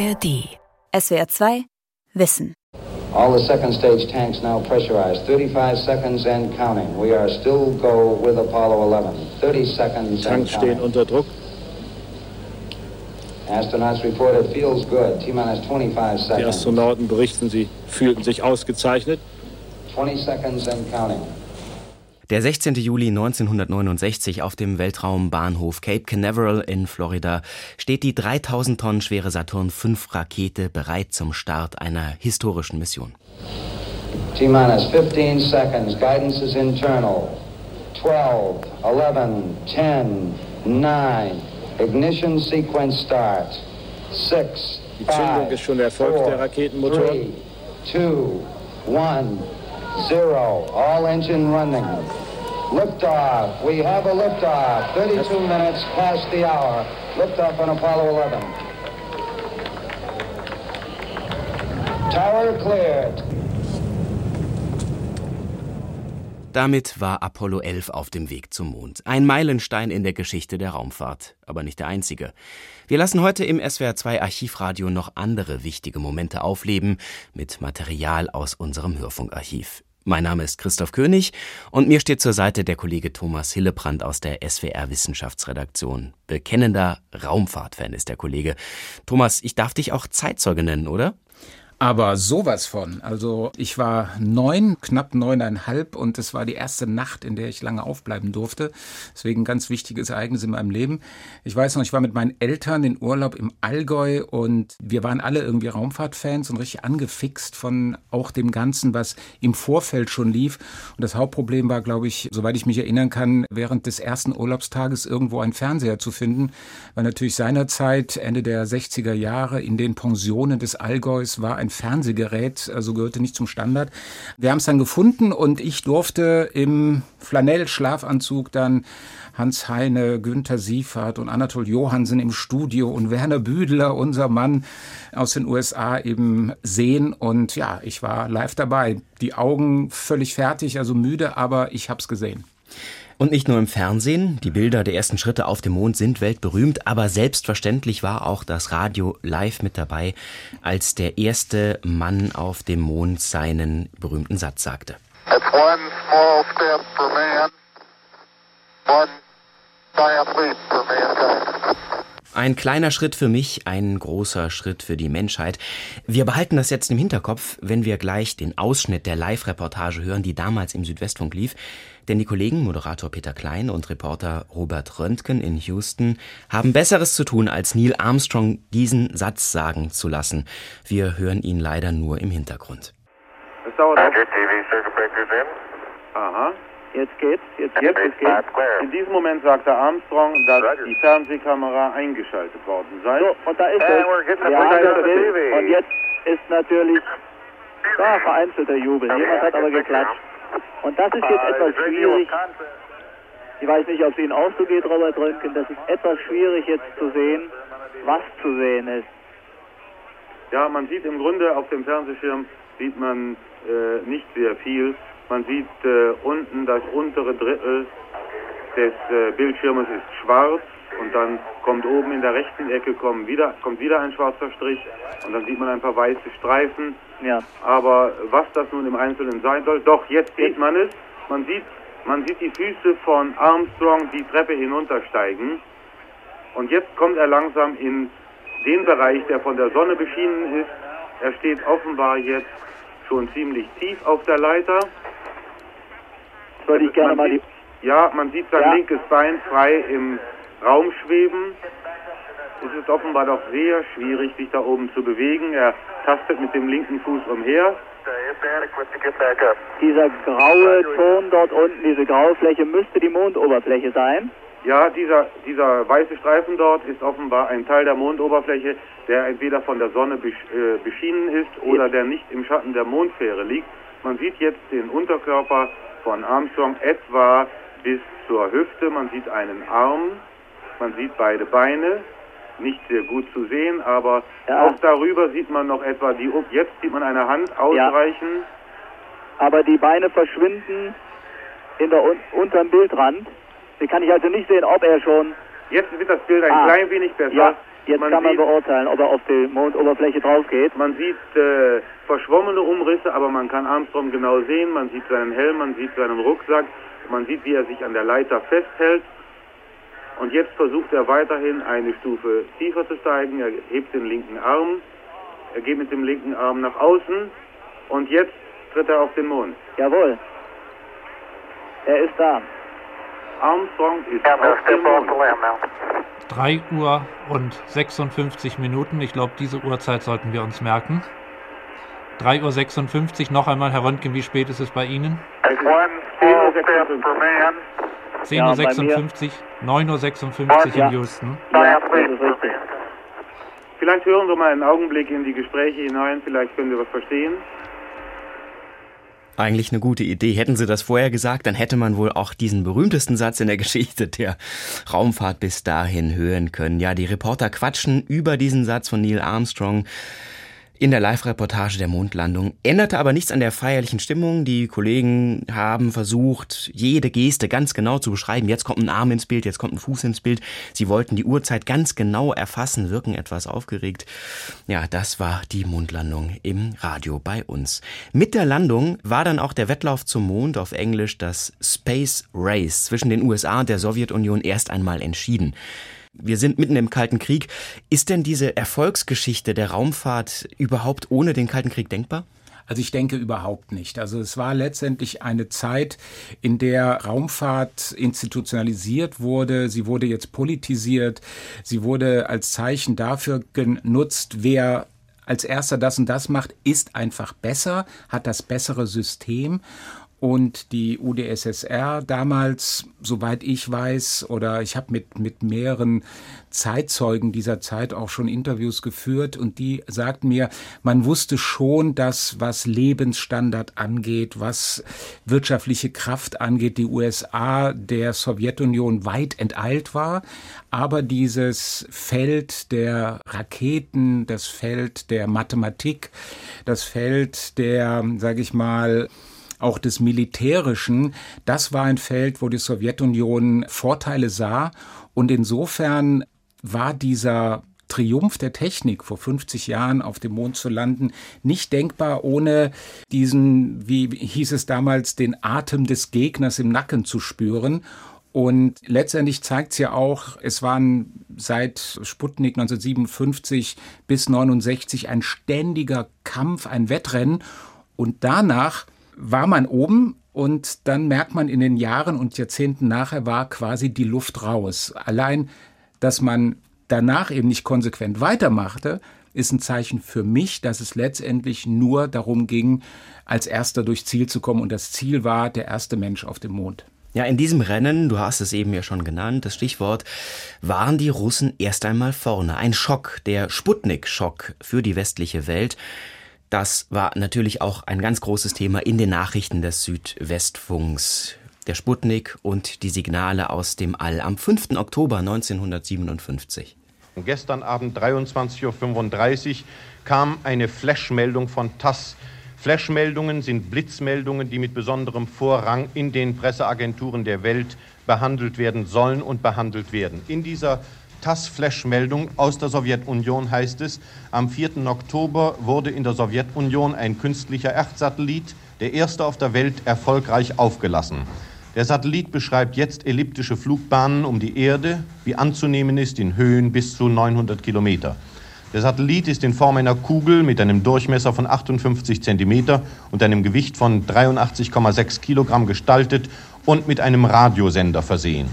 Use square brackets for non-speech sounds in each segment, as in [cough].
ARD. SWR 2 Wissen. All the second stage tanks now pressurized. 35 seconds and counting. We are still go with Apollo 11. 30 seconds Tanks and stehen unter Druck. Astronauts report it feels good. T minus 25 Die seconds. Astronauten berichten, sie fühlten sich ausgezeichnet. 20 seconds and counting. Der 16. Juli 1969 auf dem Weltraumbahnhof Cape Canaveral in Florida steht die 3000 Tonnen schwere Saturn V Rakete bereit zum Start einer historischen Mission. T minus 15 seconds. Guidance is internal. 12, 11, 10, 9. Ignition sequence start. 6, Die Zündung 5, ist schon erfolgt, der Raketenmotoren. 3, 2, 1, 0. All engine running. Liftoff. We have a liftoff. 32 minutes past the hour. Liftoff on Apollo 11. Tower cleared. Damit war Apollo 11 auf dem Weg zum Mond. Ein Meilenstein in der Geschichte der Raumfahrt, aber nicht der einzige. Wir lassen heute im SWR2 Archivradio noch andere wichtige Momente aufleben mit Material aus unserem Hörfunkarchiv. Mein Name ist Christoph König und mir steht zur Seite der Kollege Thomas Hillebrand aus der SWR Wissenschaftsredaktion. Bekennender Raumfahrtfan ist der Kollege. Thomas, ich darf dich auch Zeitzeuge nennen, oder? Aber sowas von. Also ich war neun, knapp neuneinhalb und es war die erste Nacht, in der ich lange aufbleiben durfte. Deswegen ganz wichtiges Ereignis in meinem Leben. Ich weiß noch, ich war mit meinen Eltern in Urlaub im Allgäu und wir waren alle irgendwie Raumfahrtfans und richtig angefixt von auch dem Ganzen, was im Vorfeld schon lief. Und das Hauptproblem war, glaube ich, soweit ich mich erinnern kann, während des ersten Urlaubstages irgendwo einen Fernseher zu finden, weil natürlich seinerzeit, Ende der 60er Jahre, in den Pensionen des Allgäus war ein Fernsehgerät, also gehörte nicht zum Standard. Wir haben es dann gefunden und ich durfte im Flanell-Schlafanzug dann Hans Heine, Günther Siefert und Anatol Johansen im Studio und Werner Büdler, unser Mann aus den USA, eben sehen. Und ja, ich war live dabei. Die Augen völlig fertig, also müde, aber ich hab's gesehen. Und nicht nur im Fernsehen, die Bilder der ersten Schritte auf dem Mond sind weltberühmt, aber selbstverständlich war auch das Radio live mit dabei, als der erste Mann auf dem Mond seinen berühmten Satz sagte. Man, Ein kleiner Schritt für mich, ein großer Schritt für die Menschheit. Wir behalten das jetzt im Hinterkopf, wenn wir gleich den Ausschnitt der Live-Reportage hören, die damals im Südwestfunk lief. Denn die Kollegen Moderator Peter Klein und Reporter Robert Röntgen in Houston haben Besseres zu tun, als Neil Armstrong diesen Satz sagen zu lassen. Wir hören ihn leider nur im Hintergrund. Roger, TV circuit breakers in. Aha. Jetzt geht's, jetzt Jetzt geht's. ist geht. In diesem Moment sagte Armstrong, dass Roger. die Fernsehkamera eingeschaltet worden sei. So, und da ist And es. Bild. TV. Und jetzt ist natürlich da vereinzelter Jubel. Jemand hat aber geklatscht. Und das ist jetzt Uh, etwas schwierig. Ich weiß nicht, ob es Ihnen auch so geht, Robert Röntgen. Das ist etwas schwierig jetzt zu sehen, was zu sehen ist. Ja, man sieht im Grunde auf dem Fernsehschirm sieht man äh, nicht sehr viel. Man sieht äh, unten das untere Drittel des äh, Bildschirmes ist schwarz und dann kommt oben in der rechten Ecke kommen wieder, kommt wieder ein schwarzer Strich und dann sieht man ein paar weiße Streifen. Ja. Aber was das nun im Einzelnen sein soll, doch jetzt sieht man es. Man sieht, man sieht die Füße von Armstrong die Treppe hinuntersteigen. Und jetzt kommt er langsam in den Bereich, der von der Sonne beschienen ist. Er steht offenbar jetzt schon ziemlich tief auf der Leiter. Würde ich gerne mal die. Ja, man sieht sein Ja. linkes Bein frei im Raum schweben. Es ist offenbar doch sehr schwierig, sich da oben zu bewegen. Er tastet mit dem linken Fuß umher. Dieser graue Ton dort unten, diese graue Fläche müsste die Mondoberfläche sein. Ja, dieser, dieser weiße Streifen dort ist offenbar ein Teil der Mondoberfläche, der entweder von der Sonne besch äh, beschienen ist oder der nicht im Schatten der Mondsphäre liegt. Man sieht jetzt den Unterkörper von Armstrong etwa bis zur Hüfte. Man sieht einen Arm, man sieht beide Beine. Nicht sehr gut zu sehen, aber Ja. auch darüber sieht man noch etwa die. Jetzt sieht man eine Hand ausreichen. Aber die Beine verschwinden in der un unterm Bildrand. Die kann ich also nicht sehen, ob er schon. Jetzt wird das Bild ein Ah. klein wenig besser. Ja. Jetzt Man kann man sieht- beurteilen, ob er auf die Mondoberfläche drauf geht. Man sieht äh, verschwommene Umrisse, aber man kann Armstrong genau sehen. Man sieht seinen Helm, man sieht seinen Rucksack, man sieht, wie er sich an der Leiter festhält. Und jetzt versucht er weiterhin eine Stufe tiefer zu steigen. Er hebt den linken Arm, er geht mit dem linken Arm nach außen und jetzt tritt er auf den Mond. Jawohl. Er ist da. Armstrong ist And auf dem Mond. The land now. 3 Uhr und 56 Minuten. Ich glaube, diese Uhrzeit sollten wir uns merken. 3 Uhr 56. Noch einmal, Herr Röntgen, wie spät ist es bei Ihnen? That's one small step for man, 10.56 Ja, Uhr, bei mir- 9.56 Uhr in Houston. Ja. Vielleicht hören wir mal einen Augenblick in die Gespräche hinein, vielleicht können wir was verstehen. Eigentlich eine gute Idee. Hätten sie das vorher gesagt, dann hätte man wohl auch diesen berühmtesten Satz in der [laughs] Geschichte der Raumfahrt bis dahin hören können. Ja, die Reporter quatschen über diesen Satz von Neil Armstrong in der Live-Reportage der Mondlandung. Änderte aber nichts an der feierlichen Stimmung. Die Kollegen haben versucht, jede Geste ganz genau zu beschreiben. Jetzt kommt ein Arm ins Bild, jetzt kommt ein Fuß ins Bild. Sie wollten die Uhrzeit ganz genau erfassen, wirken etwas aufgeregt. Ja, das war die Mondlandung im Radio bei uns. Mit der Landung war dann auch der Wettlauf zum Mond auf Englisch das Space Race zwischen den USA und der Sowjetunion erst einmal entschieden. Wir sind mitten im Kalten Krieg. Ist denn diese Erfolgsgeschichte der Raumfahrt überhaupt ohne den Kalten Krieg denkbar? Also ich denke überhaupt nicht. Also es war letztendlich eine Zeit, in der Raumfahrt institutionalisiert wurde. Sie wurde jetzt politisiert. Sie wurde als Zeichen dafür genutzt, wer als erster das und das macht, ist einfach besser, hat das bessere System. Und die UdSSR damals, soweit ich weiß, oder ich habe mit, mit mehreren Zeitzeugen dieser Zeit auch schon Interviews geführt und die sagten mir, man wusste schon, dass was Lebensstandard angeht, was wirtschaftliche Kraft angeht, die USA der Sowjetunion weit enteilt war. Aber dieses Feld der Raketen, das Feld der Mathematik, das Feld der, sage ich mal, auch des Militärischen, das war ein Feld, wo die Sowjetunion Vorteile sah. Und insofern war dieser Triumph der Technik vor 50 Jahren auf dem Mond zu landen nicht denkbar, ohne diesen, wie hieß es damals, den Atem des Gegners im Nacken zu spüren. Und letztendlich zeigt es ja auch, es waren seit Sputnik 1957 bis 69 ein ständiger Kampf, ein Wettrennen. Und danach war man oben und dann merkt man in den Jahren und Jahrzehnten nachher war quasi die Luft raus. Allein, dass man danach eben nicht konsequent weitermachte, ist ein Zeichen für mich, dass es letztendlich nur darum ging, als erster durchs Ziel zu kommen. Und das Ziel war der erste Mensch auf dem Mond. Ja, in diesem Rennen, du hast es eben ja schon genannt, das Stichwort, waren die Russen erst einmal vorne. Ein Schock, der Sputnik-Schock für die westliche Welt. Das war natürlich auch ein ganz großes Thema in den Nachrichten des Südwestfunks. Der Sputnik und die Signale aus dem All am 5. Oktober 1957. Gestern Abend 23.35 Uhr kam eine Flashmeldung von TASS. Flashmeldungen sind Blitzmeldungen, die mit besonderem Vorrang in den Presseagenturen der Welt behandelt werden sollen und behandelt werden. In dieser TASS-Flash-Meldung aus der Sowjetunion heißt es, am 4. Oktober wurde in der Sowjetunion ein künstlicher Erdsatellit, der erste auf der Welt, erfolgreich aufgelassen. Der Satellit beschreibt jetzt elliptische Flugbahnen um die Erde, wie anzunehmen ist, in Höhen bis zu 900 Kilometer. Der Satellit ist in Form einer Kugel mit einem Durchmesser von 58 Zentimeter und einem Gewicht von 83,6 Kilogramm gestaltet und mit einem Radiosender versehen.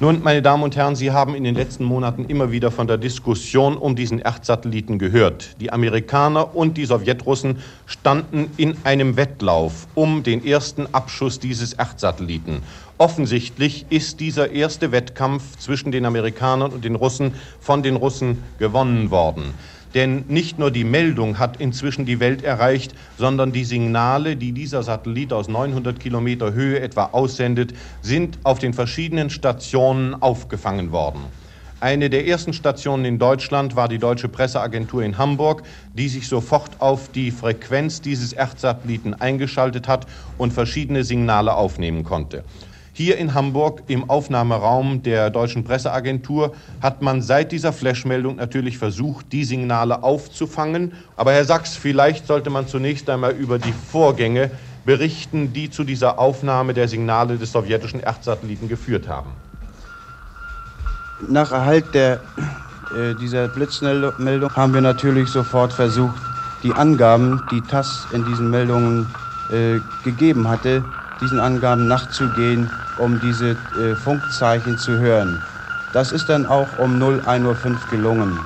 Nun, meine Damen und Herren, Sie haben in den letzten Monaten immer wieder von der Diskussion um diesen Erdsatelliten gehört. Die Amerikaner und die Sowjetrussen standen in einem Wettlauf um den ersten Abschuss dieses Erdsatelliten. Offensichtlich ist dieser erste Wettkampf zwischen den Amerikanern und den Russen von den Russen gewonnen worden. Denn nicht nur die Meldung hat inzwischen die Welt erreicht, sondern die Signale, die dieser Satellit aus 900 Kilometer Höhe etwa aussendet, sind auf den verschiedenen Stationen aufgefangen worden. Eine der ersten Stationen in Deutschland war die Deutsche Presseagentur in Hamburg, die sich sofort auf die Frequenz dieses Erdsatelliten eingeschaltet hat und verschiedene Signale aufnehmen konnte. Hier in Hamburg im Aufnahmeraum der Deutschen Presseagentur hat man seit dieser Flashmeldung natürlich versucht, die Signale aufzufangen. Aber Herr Sachs, vielleicht sollte man zunächst einmal über die Vorgänge berichten, die zu dieser Aufnahme der Signale des sowjetischen Erdsatelliten geführt haben. Nach Erhalt der, äh, dieser Blitzmeldung haben wir natürlich sofort versucht, die Angaben, die TASS in diesen Meldungen äh, gegeben hatte, diesen Angaben nachzugehen um diese äh, Funkzeichen zu hören. Das ist dann auch um 01.05 Uhr gelungen.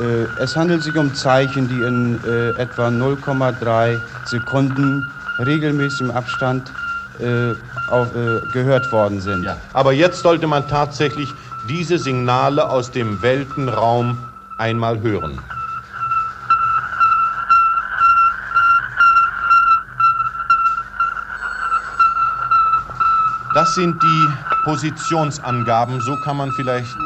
Äh, es handelt sich um Zeichen, die in äh, etwa 0,3 Sekunden regelmäßigem Abstand äh, auf, äh, gehört worden sind. Ja. Aber jetzt sollte man tatsächlich diese Signale aus dem Weltenraum einmal hören. Das sind die Positionsangaben, so kann man vielleicht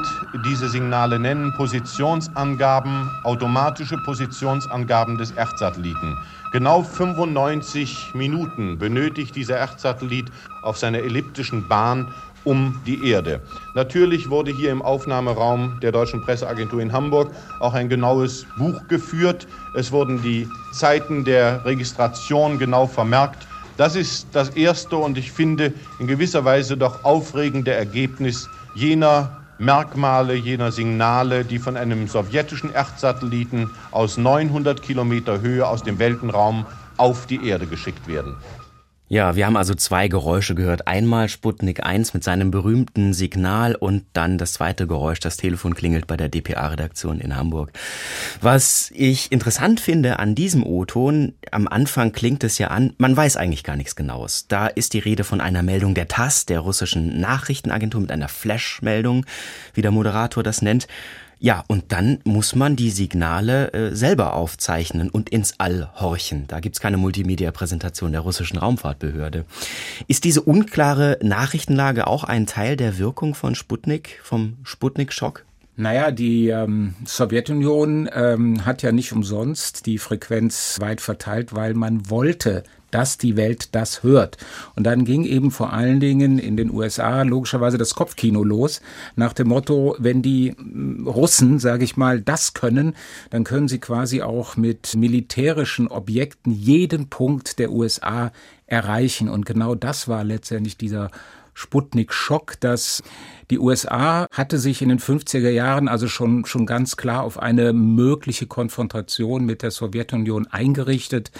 diese Signale nennen, Positionsangaben, automatische Positionsangaben des Erdsatelliten. Genau 95 Minuten benötigt dieser Erdsatellit auf seiner elliptischen Bahn um die Erde. Natürlich wurde hier im Aufnahmeraum der Deutschen Presseagentur in Hamburg auch ein genaues Buch geführt. Es wurden die Zeiten der Registration genau vermerkt das ist das erste und ich finde in gewisser Weise doch aufregende Ergebnis jener Merkmale, jener Signale, die von einem sowjetischen Erdsatelliten aus 900 Kilometer Höhe aus dem Weltenraum auf die Erde geschickt werden. Ja, wir haben also zwei Geräusche gehört. Einmal Sputnik 1 mit seinem berühmten Signal und dann das zweite Geräusch, das Telefon klingelt bei der DPA-Redaktion in Hamburg. Was ich interessant finde an diesem O-Ton, am Anfang klingt es ja an, man weiß eigentlich gar nichts Genaues. Da ist die Rede von einer Meldung der TASS, der russischen Nachrichtenagentur, mit einer Flash-Meldung, wie der Moderator das nennt. Ja, und dann muss man die Signale äh, selber aufzeichnen und ins All horchen. Da gibt's keine Multimedia-Präsentation der russischen Raumfahrtbehörde. Ist diese unklare Nachrichtenlage auch ein Teil der Wirkung von Sputnik, vom Sputnik-Schock? Naja, die ähm, Sowjetunion ähm, hat ja nicht umsonst die Frequenz weit verteilt, weil man wollte, dass die Welt das hört. Und dann ging eben vor allen Dingen in den USA logischerweise das Kopfkino los, nach dem Motto, wenn die mm, Russen, sage ich mal, das können, dann können sie quasi auch mit militärischen Objekten jeden Punkt der USA erreichen. Und genau das war letztendlich dieser Sputnik-Schock, dass die USA hatte sich in den 50er Jahren also schon, schon ganz klar auf eine mögliche Konfrontation mit der Sowjetunion eingerichtet.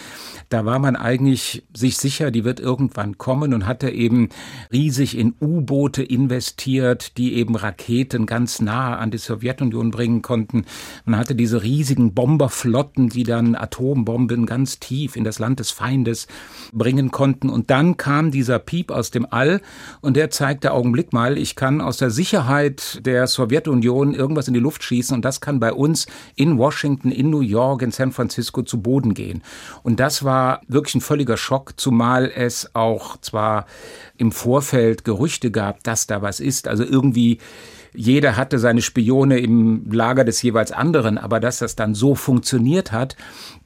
Da war man eigentlich sich sicher, die wird irgendwann kommen und hatte eben riesig in U-Boote investiert, die eben Raketen ganz nah an die Sowjetunion bringen konnten. Man hatte diese riesigen Bomberflotten, die dann Atombomben ganz tief in das Land des Feindes bringen konnten. Und dann kam dieser Piep aus dem All und der zeigte Augenblick mal, ich kann aus der Sicherheit der Sowjetunion irgendwas in die Luft schießen und das kann bei uns in Washington, in New York, in San Francisco zu Boden gehen. Und das war wirklich ein völliger Schock, zumal es auch zwar im Vorfeld Gerüchte gab, dass da was ist, also irgendwie jeder hatte seine Spione im Lager des jeweils anderen, aber dass das dann so funktioniert hat,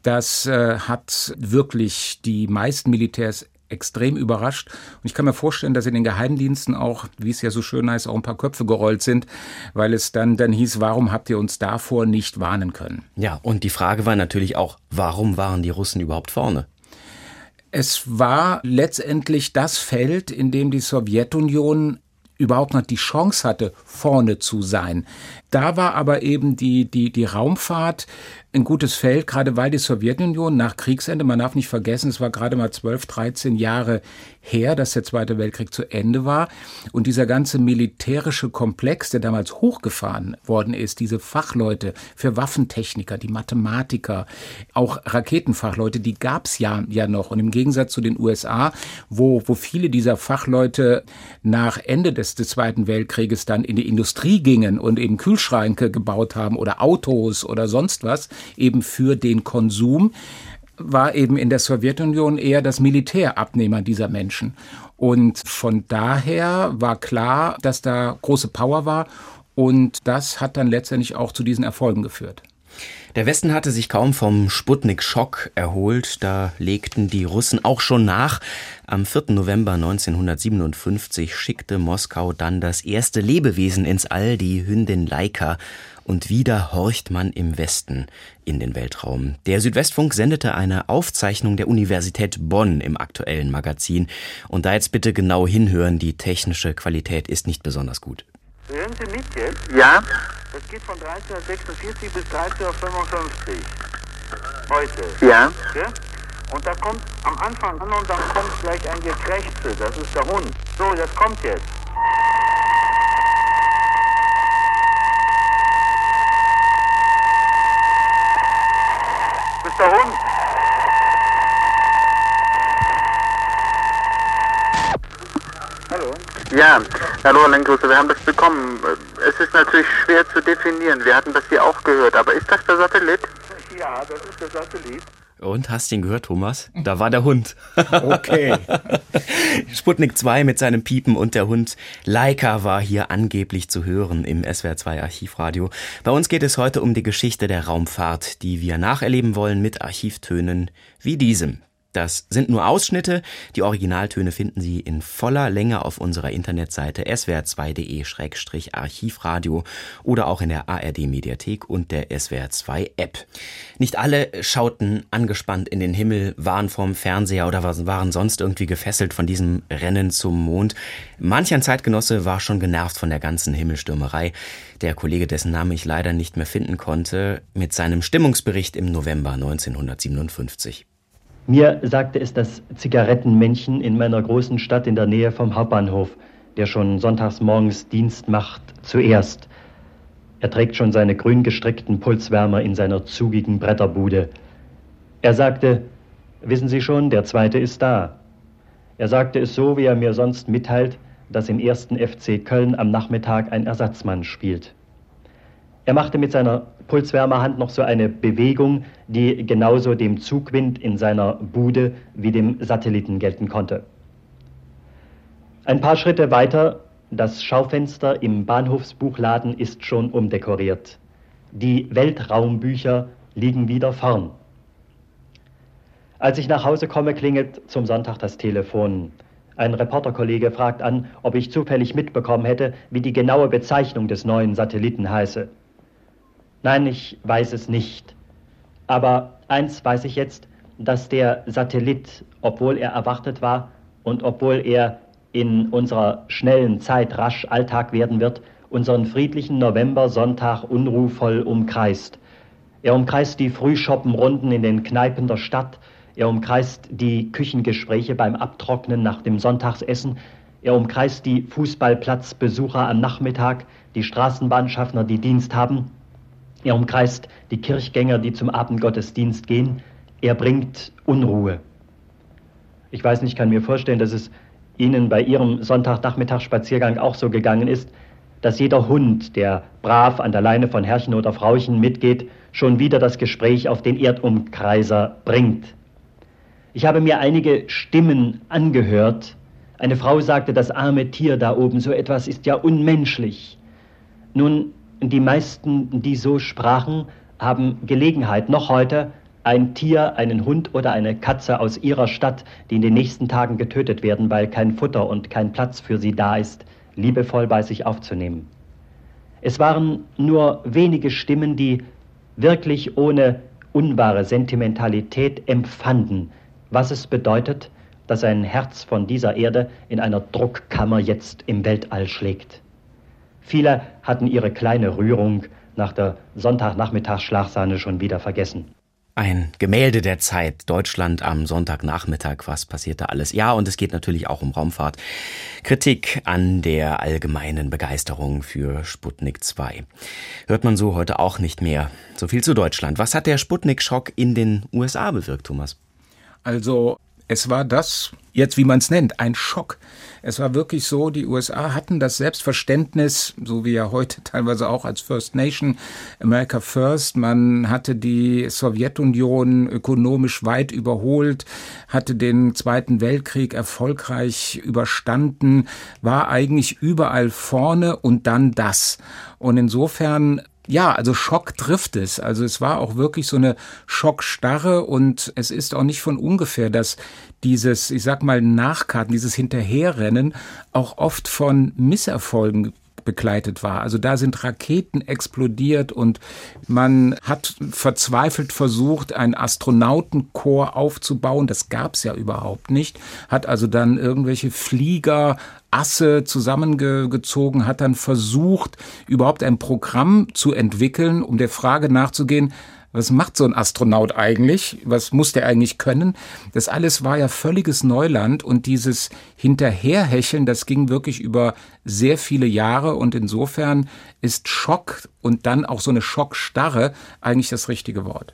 das äh, hat wirklich die meisten Militärs extrem überrascht. Und ich kann mir vorstellen, dass in den Geheimdiensten auch, wie es ja so schön heißt, auch ein paar Köpfe gerollt sind, weil es dann, dann hieß, warum habt ihr uns davor nicht warnen können? Ja, und die Frage war natürlich auch, warum waren die Russen überhaupt vorne? Es war letztendlich das Feld, in dem die Sowjetunion überhaupt noch die Chance hatte, vorne zu sein. Da war aber eben die, die, die Raumfahrt ein gutes Feld, gerade weil die Sowjetunion nach Kriegsende, man darf nicht vergessen, es war gerade mal 12, 13 Jahre her, dass der Zweite Weltkrieg zu Ende war. Und dieser ganze militärische Komplex, der damals hochgefahren worden ist, diese Fachleute für Waffentechniker, die Mathematiker, auch Raketenfachleute, die gab's ja, ja noch. Und im Gegensatz zu den USA, wo, wo viele dieser Fachleute nach Ende des, des Zweiten Weltkrieges dann in die Industrie gingen und eben Kühlschränke gebaut haben oder Autos oder sonst was, eben für den Konsum, war eben in der Sowjetunion eher das Militär Abnehmer dieser Menschen. Und von daher war klar, dass da große Power war und das hat dann letztendlich auch zu diesen Erfolgen geführt. Der Westen hatte sich kaum vom Sputnik-Schock erholt. Da legten die Russen auch schon nach. Am 4. November 1957 schickte Moskau dann das erste Lebewesen ins All, die Hündin Laika. Und wieder horcht man im Westen in den Weltraum. Der Südwestfunk sendete eine Aufzeichnung der Universität Bonn im aktuellen Magazin. Und da jetzt bitte genau hinhören, die technische Qualität ist nicht besonders gut. Hören Sie mit jetzt? Ja. Das geht von 13.46 bis 13.55 Heute. Ja. ja. Und da kommt am Anfang an und dann kommt gleich ein Gekrächze. Das ist der Hund. So, das kommt jetzt. Das ist der Hund. Hallo? Ja, hallo Lenkrüsse, wir haben das bekommen. Es ist natürlich schwer zu definieren. Wir hatten das hier auch gehört, aber ist das der Satellit? Ja, das ist der Satellit. Und hast du ihn gehört, Thomas? Da war der Hund. [laughs] Okay. [laughs] Sputnik 2 mit seinem Piepen und der Hund Laika war hier angeblich zu hören im SWR 2 Archivradio. Bei uns geht es heute um die Geschichte der Raumfahrt, die wir nacherleben wollen mit Archivtönen wie diesem. Das sind nur Ausschnitte. Die Originaltöne finden Sie in voller Länge auf unserer Internetseite swr2.de-archivradio oder auch in der ARD-Mediathek und der SWR2-App. Nicht alle schauten angespannt in den Himmel, waren vorm Fernseher oder waren sonst irgendwie gefesselt von diesem Rennen zum Mond. Manch ein Zeitgenosse war schon genervt von der ganzen Himmelstürmerei. Der Kollege, dessen Name ich leider nicht mehr finden konnte, mit seinem Stimmungsbericht im November 1957. Mir sagte es das Zigarettenmännchen in meiner großen Stadt in der Nähe vom Hauptbahnhof, der schon sonntags morgens Dienst macht, zuerst. Er trägt schon seine grün gestrickten Pulswärmer in seiner zugigen Bretterbude. Er sagte, wissen Sie schon, der zweite ist da. Er sagte es so, wie er mir sonst mitteilt, dass im ersten FC Köln am Nachmittag ein Ersatzmann spielt. Er machte mit seiner Pulswärmerhand noch so eine Bewegung, die genauso dem Zugwind in seiner Bude wie dem Satelliten gelten konnte. Ein paar Schritte weiter, das Schaufenster im Bahnhofsbuchladen ist schon umdekoriert. Die Weltraumbücher liegen wieder vorn. Als ich nach Hause komme, klingelt zum Sonntag das Telefon. Ein Reporterkollege fragt an, ob ich zufällig mitbekommen hätte, wie die genaue Bezeichnung des neuen Satelliten heiße. Nein, ich weiß es nicht. Aber eins weiß ich jetzt, dass der Satellit, obwohl er erwartet war und obwohl er in unserer schnellen Zeit rasch Alltag werden wird, unseren friedlichen November-Sonntag unruhvoll umkreist. Er umkreist die Frühschoppenrunden in den Kneipen der Stadt, er umkreist die Küchengespräche beim Abtrocknen nach dem Sonntagsessen, er umkreist die Fußballplatzbesucher am Nachmittag, die Straßenbahnschaffner, die Dienst haben, er umkreist die Kirchgänger, die zum Abendgottesdienst gehen. Er bringt Unruhe. Ich weiß nicht, kann mir vorstellen, dass es Ihnen bei Ihrem Sonntagnachmittagsspaziergang auch so gegangen ist, dass jeder Hund, der brav an der Leine von Herrchen oder Frauchen mitgeht, schon wieder das Gespräch auf den Erdumkreiser bringt. Ich habe mir einige Stimmen angehört. Eine Frau sagte, das arme Tier da oben, so etwas ist ja unmenschlich. Nun, die meisten, die so sprachen, haben Gelegenheit, noch heute ein Tier, einen Hund oder eine Katze aus ihrer Stadt, die in den nächsten Tagen getötet werden, weil kein Futter und kein Platz für sie da ist, liebevoll bei sich aufzunehmen. Es waren nur wenige Stimmen, die wirklich ohne unwahre Sentimentalität empfanden, was es bedeutet, dass ein Herz von dieser Erde in einer Druckkammer jetzt im Weltall schlägt. Viele hatten ihre kleine Rührung nach der Sonntagnachmittagsschlagsahne schon wieder vergessen. Ein Gemälde der Zeit. Deutschland am Sonntagnachmittag. Was passierte alles? Ja, und es geht natürlich auch um Raumfahrt. Kritik an der allgemeinen Begeisterung für Sputnik 2. Hört man so heute auch nicht mehr. So viel zu Deutschland. Was hat der Sputnik-Schock in den USA bewirkt, Thomas? Also, es war das, jetzt wie man es nennt, ein Schock. Es war wirklich so, die USA hatten das Selbstverständnis, so wie ja heute [laughs] teilweise auch als First Nation, America First. Man hatte die Sowjetunion ökonomisch weit überholt, hatte den Zweiten Weltkrieg erfolgreich überstanden, war eigentlich überall vorne und dann das. Und insofern Ja, also Schock trifft es. Also es war auch wirklich so eine Schockstarre und es ist auch nicht von ungefähr, dass dieses, ich sag mal, Nachkarten, dieses Hinterherrennen auch oft von Misserfolgen begleitet war. Also da sind Raketen explodiert und man hat verzweifelt versucht, einen Astronautenchor aufzubauen. Das gab es ja überhaupt nicht. Hat also dann irgendwelche Flieger Asse zusammengezogen, hat dann versucht, überhaupt ein Programm zu entwickeln, um der Frage nachzugehen, was macht so ein Astronaut eigentlich? Was muss der eigentlich können? Das alles war ja völliges Neuland und dieses Hinterherhecheln, das ging wirklich über sehr viele Jahre und insofern ist Schock und dann auch so eine Schockstarre eigentlich das richtige Wort.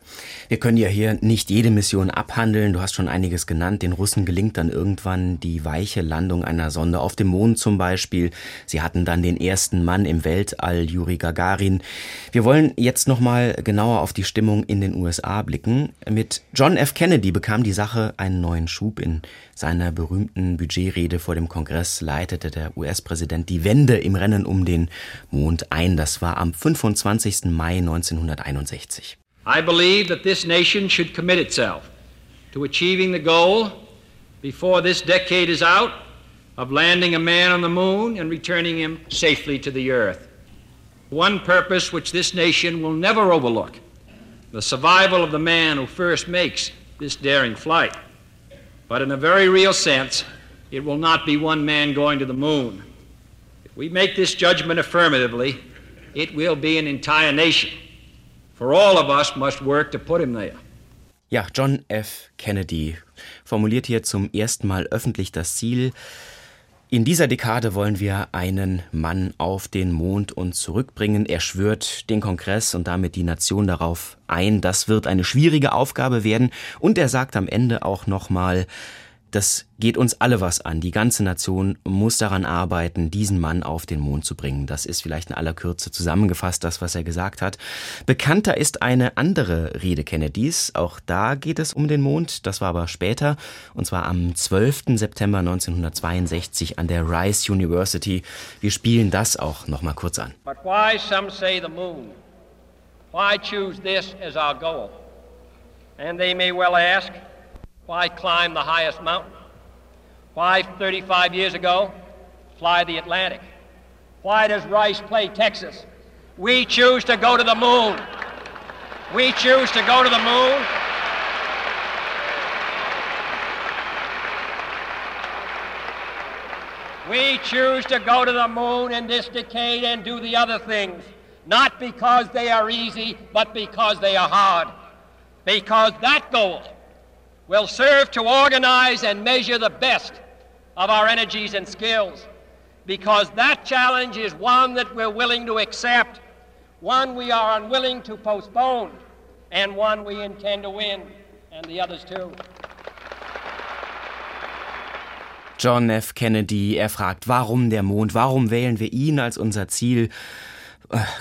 Wir können ja hier nicht jede Mission abhandeln. Du hast schon einiges genannt. Den Russen gelingt dann irgendwann die weiche Landung einer Sonde auf dem Mond zum Beispiel. Sie hatten dann den ersten Mann im Weltall, Juri Gagarin. Wir wollen jetzt nochmal genauer auf die Stimmung in den USA blicken. Mit John F. Kennedy bekam die Sache einen neuen Schub in seiner berühmten Budgetrede vor dem Kongress leitete der US-Präsident die Wende im Rennen um den Mond ein. Das war am 25. Mai 1961. I believe that this nation should commit itself to achieving the goal before this decade is out of landing a man on the moon and returning him safely to the earth. One purpose which this nation will never overlook the survival of the man who first makes this daring flight. But in a very real sense, it will not be one man going to the moon. If we make this judgment affirmatively, it will be an entire nation. For all of us must work to put him there. Ja, John F. Kennedy formuliert hier zum ersten Mal öffentlich das Ziel, in dieser Dekade wollen wir einen Mann auf den Mond und zurückbringen. Er schwört den Kongress und damit die Nation darauf ein. Das wird eine schwierige Aufgabe werden. Und er sagt am Ende auch nochmal, das geht uns alle was an. Die ganze Nation muss daran arbeiten, diesen Mann auf den Mond zu bringen. Das ist vielleicht in aller Kürze zusammengefasst, das, was er gesagt hat. Bekannter ist eine andere Rede Kennedys. Auch da geht es um den Mond. Das war aber später. Und zwar am 12. September 1962 an der Rice University. Wir spielen das auch noch mal kurz an. But why some say the moon? Why choose this as our goal? And they may well ask, Why climb the highest mountain? Why, 35 years ago, fly the Atlantic? Why does Rice play Texas? We choose to go to the moon. We choose to go to the moon. We choose to go to the moon in this decade and do the other things, not because they are easy, but because they are hard. Because that goal will serve to organize and measure the best of our energies and skills because that challenge is one that we're willing to accept, one we are unwilling to postpone, and one we intend to win, and the others too. John F. Kennedy, er fragt, warum der Mond, warum wählen wir ihn als unser Ziel?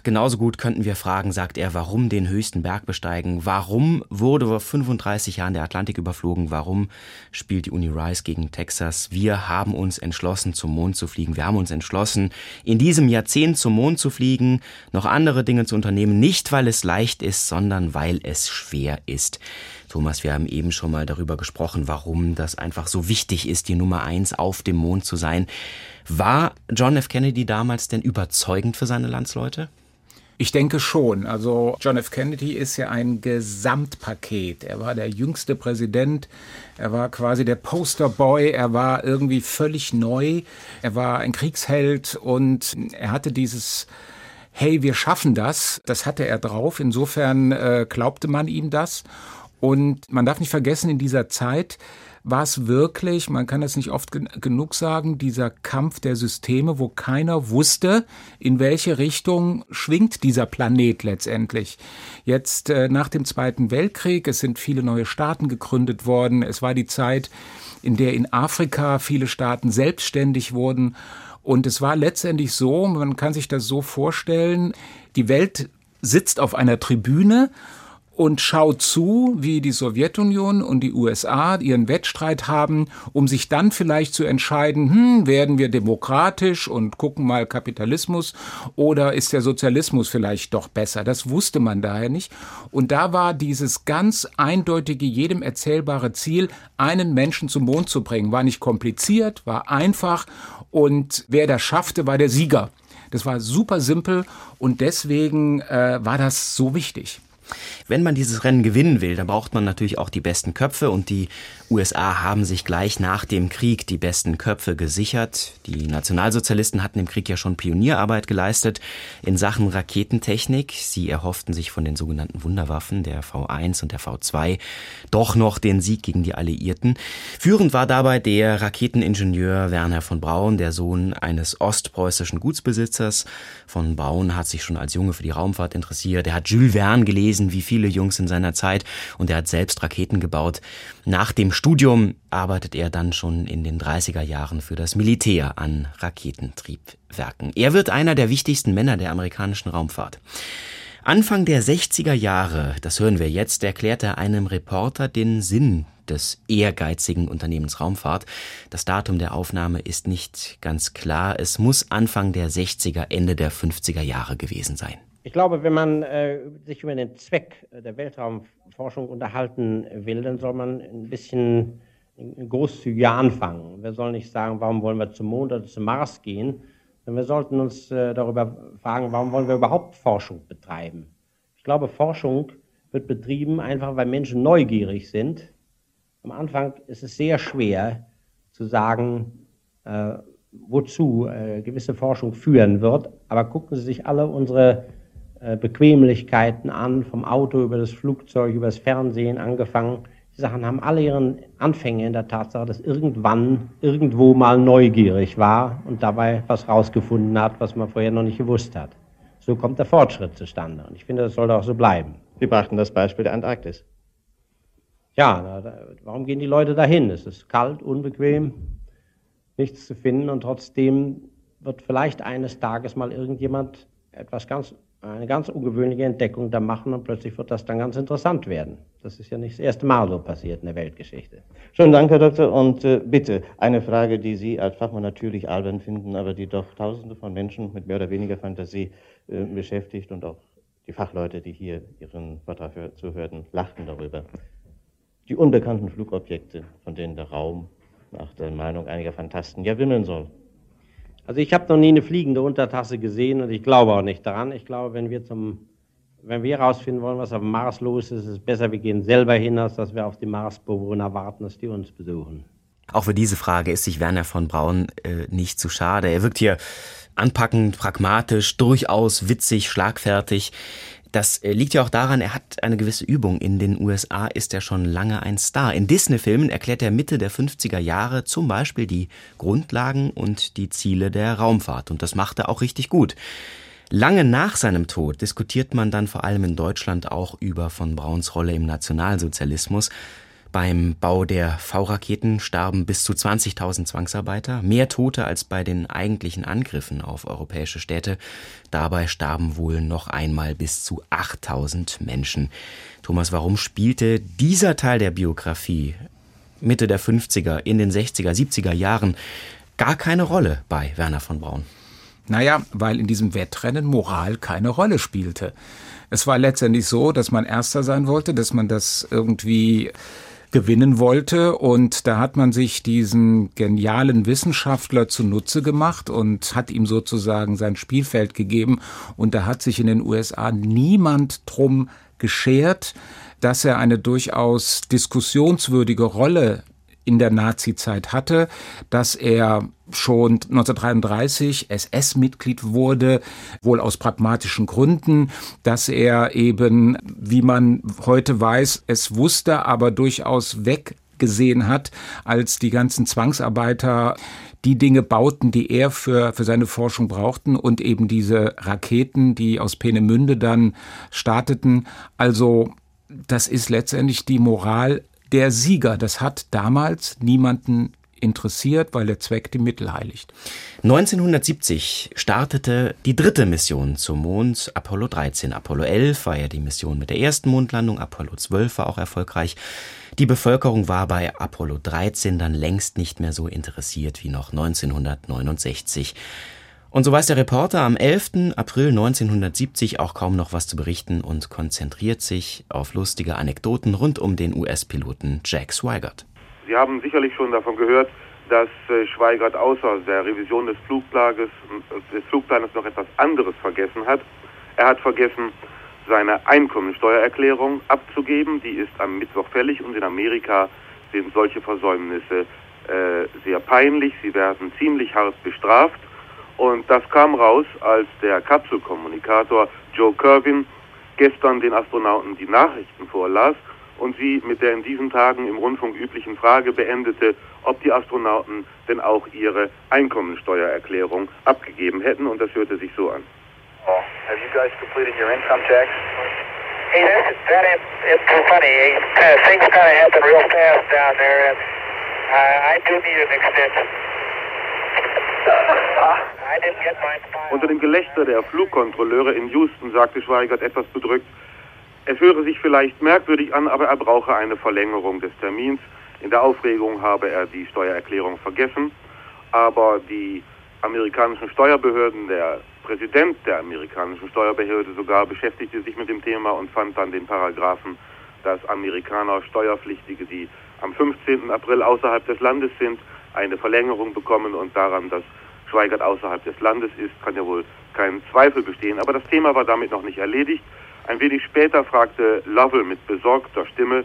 Genauso gut könnten wir fragen, sagt er, warum den höchsten Berg besteigen? Warum wurde vor 35 Jahren der Atlantik überflogen? Warum spielt die Uni Rice gegen Texas? Wir haben uns entschlossen, zum Mond zu fliegen. Wir haben uns entschlossen, in diesem Jahrzehnt zum Mond zu fliegen, noch andere Dinge zu unternehmen, nicht weil es leicht ist, sondern weil es schwer ist. Thomas, wir haben eben schon mal darüber gesprochen, warum das einfach so wichtig ist, die Nummer eins auf dem Mond zu sein. War John F. Kennedy damals denn überzeugend für seine Landsleute? Ich denke schon. Also John F. Kennedy ist ja ein Gesamtpaket. Er war der jüngste Präsident. Er war quasi der Posterboy. Er war irgendwie völlig neu. Er war ein Kriegsheld und er hatte dieses Hey, wir schaffen das. Das hatte er drauf. Insofern äh, glaubte man ihm das. Und man darf nicht vergessen, in dieser Zeit war wirklich, man kann das nicht oft gen genug sagen, dieser Kampf der Systeme, wo keiner wusste, in welche Richtung schwingt dieser Planet letztendlich. Jetzt äh, nach dem Zweiten Weltkrieg, es sind viele neue Staaten gegründet worden, es war die Zeit, in der in Afrika viele Staaten selbstständig wurden. Und es war letztendlich so, man kann sich das so vorstellen, die Welt sitzt auf einer Tribüne und schaut zu, wie die Sowjetunion und die USA ihren Wettstreit haben, um sich dann vielleicht zu entscheiden, hm, werden wir demokratisch und gucken mal Kapitalismus oder ist der Sozialismus vielleicht doch besser? Das wusste man daher nicht. Und da war dieses ganz eindeutige, jedem erzählbare Ziel, einen Menschen zum Mond zu bringen. War nicht kompliziert, war einfach und wer das schaffte, war der Sieger. Das war super simpel und deswegen äh, war das so wichtig. Wenn man dieses Rennen gewinnen will, dann braucht man natürlich auch die besten Köpfe und die USA haben sich gleich nach dem Krieg die besten Köpfe gesichert. Die Nationalsozialisten hatten im Krieg ja schon Pionierarbeit geleistet in Sachen Raketentechnik. Sie erhofften sich von den sogenannten Wunderwaffen der V1 und der V2 doch noch den Sieg gegen die Alliierten. Führend war dabei der Raketeningenieur Werner von Braun, der Sohn eines ostpreußischen Gutsbesitzers. Von Braun hat sich schon als Junge für die Raumfahrt interessiert. Er hat Jules Verne gelesen, wie viele Jungs in seiner Zeit, und er hat selbst Raketen gebaut. Nach dem Studium arbeitet er dann schon in den 30er Jahren für das Militär an Raketentriebwerken. Er wird einer der wichtigsten Männer der amerikanischen Raumfahrt. Anfang der 60er Jahre, das hören wir jetzt, erklärt er einem Reporter den Sinn des ehrgeizigen Unternehmens Raumfahrt. Das Datum der Aufnahme ist nicht ganz klar. Es muss Anfang der 60er, Ende der 50er Jahre gewesen sein. Ich glaube, wenn man äh, sich über den Zweck der Weltraumforschung unterhalten will, dann soll man ein bisschen großzügiger anfangen. Wir sollen nicht sagen, warum wollen wir zum Mond oder zum Mars gehen, sondern wir sollten uns äh, darüber fragen, warum wollen wir überhaupt Forschung betreiben. Ich glaube, Forschung wird betrieben einfach, weil Menschen neugierig sind. Am Anfang ist es sehr schwer zu sagen, äh, wozu äh, gewisse Forschung führen wird. Aber gucken Sie sich alle unsere äh, Bequemlichkeiten an, vom Auto über das Flugzeug, über das Fernsehen angefangen. Die Sachen haben alle ihren Anfänge in der Tatsache, dass irgendwann, irgendwo mal neugierig war und dabei was rausgefunden hat, was man vorher noch nicht gewusst hat. So kommt der Fortschritt zustande. Und ich finde, das sollte auch so bleiben. Sie brachten das Beispiel der Antarktis. Ja, warum gehen die Leute dahin? Es ist kalt, unbequem, nichts zu finden und trotzdem wird vielleicht eines Tages mal irgendjemand etwas ganz eine ganz ungewöhnliche Entdeckung da machen und plötzlich wird das dann ganz interessant werden. Das ist ja nicht das erste Mal so passiert in der Weltgeschichte. Schönen Dank, Herr Doktor. Und äh, bitte eine Frage, die Sie als Fachmann natürlich albern finden, aber die doch Tausende von Menschen mit mehr oder weniger Fantasie äh, beschäftigt und auch die Fachleute, die hier Ihren Vortrag zuhörten, lachten darüber. Die unbekannten Flugobjekte, von denen der Raum nach der Meinung einiger Fantasten ja wimmeln soll. Also ich habe noch nie eine fliegende Untertasse gesehen und ich glaube auch nicht daran. Ich glaube, wenn wir zum, wenn wir herausfinden wollen, was auf dem Mars los ist, ist es besser, wir gehen selber hin, als dass wir auf die Marsbewohner warten, dass die uns besuchen. Auch für diese Frage ist sich Werner von Braun äh, nicht zu schade. Er wirkt hier anpackend, pragmatisch, durchaus witzig, schlagfertig. Das äh, liegt ja auch daran, er hat eine gewisse Übung. In den USA ist er schon lange ein Star. In Disney-Filmen erklärt er Mitte der 50er Jahre zum Beispiel die Grundlagen und die Ziele der Raumfahrt. Und das macht er auch richtig gut. Lange nach seinem Tod diskutiert man dann vor allem in Deutschland auch über von Brauns Rolle im Nationalsozialismus. Beim Bau der V-Raketen starben bis zu 20.000 Zwangsarbeiter, mehr Tote als bei den eigentlichen Angriffen auf europäische Städte. Dabei starben wohl noch einmal bis zu 8.000 Menschen. Thomas, warum spielte dieser Teil der Biografie Mitte der 50er, in den 60er, 70er Jahren gar keine Rolle bei Werner von Braun? Naja, weil in diesem Wettrennen Moral keine Rolle spielte. Es war letztendlich so, dass man Erster sein wollte, dass man das irgendwie gewinnen wollte. Und da hat man sich diesen genialen Wissenschaftler zunutze gemacht und hat ihm sozusagen sein Spielfeld gegeben. Und da hat sich in den USA niemand drum geschert, dass er eine durchaus diskussionswürdige Rolle in der Nazizeit hatte, dass er schon 1933 SS-Mitglied wurde, wohl aus pragmatischen Gründen, dass er eben, wie man heute weiß, es wusste, aber durchaus weggesehen hat, als die ganzen Zwangsarbeiter die Dinge bauten, die er für, für seine Forschung brauchten und eben diese Raketen, die aus Peenemünde dann starteten. Also das ist letztendlich die Moral der Sieger. Das hat damals niemanden interessiert, weil der Zweck die Mittel heiligt. 1970 startete die dritte Mission zum Mond, Apollo 13. Apollo 11 war ja die Mission mit der ersten Mondlandung, Apollo 12 war auch erfolgreich. Die Bevölkerung war bei Apollo 13 dann längst nicht mehr so interessiert wie noch 1969. Und so weiß der Reporter am 11. April 1970 auch kaum noch was zu berichten und konzentriert sich auf lustige Anekdoten rund um den US-Piloten Jack Swigert. Sie haben sicherlich schon davon gehört, dass äh, Schweigert außer der Revision des des Flugplanes noch etwas anderes vergessen hat. Er hat vergessen, seine Einkommensteuererklärung abzugeben. Die ist am Mittwoch fällig und in Amerika sind solche Versäumnisse äh, sehr peinlich. Sie werden ziemlich hart bestraft. Und das kam raus, als der Kapselkommunikator Joe Kervin gestern den Astronauten die Nachrichten vorlas und sie mit der in diesen Tagen im Rundfunk üblichen Frage beendete, ob die Astronauten denn auch ihre Einkommensteuererklärung abgegeben hätten. Und das hörte sich so an. Oh, have you guys completed your income tax? Hey, that, that is, it's too funny. Things kind of happen real fast down there, and uh, I do need an extension. [laughs] Unter dem Gelächter der Flugkontrolleure in Houston sagte Schweigert etwas bedrückt, es höre sich vielleicht merkwürdig an, aber er brauche eine Verlängerung des Termins. In der Aufregung habe er die Steuererklärung vergessen, aber die amerikanischen Steuerbehörden, der Präsident der amerikanischen Steuerbehörde sogar beschäftigte sich mit dem Thema und fand dann den Paragraphen, dass Amerikaner Steuerpflichtige, die am 15. April außerhalb des Landes sind, eine Verlängerung bekommen und daran, dass Schweigert außerhalb des Landes ist, kann ja wohl kein Zweifel bestehen. Aber das Thema war damit noch nicht erledigt. Ein wenig später fragte Lovell mit besorgter Stimme,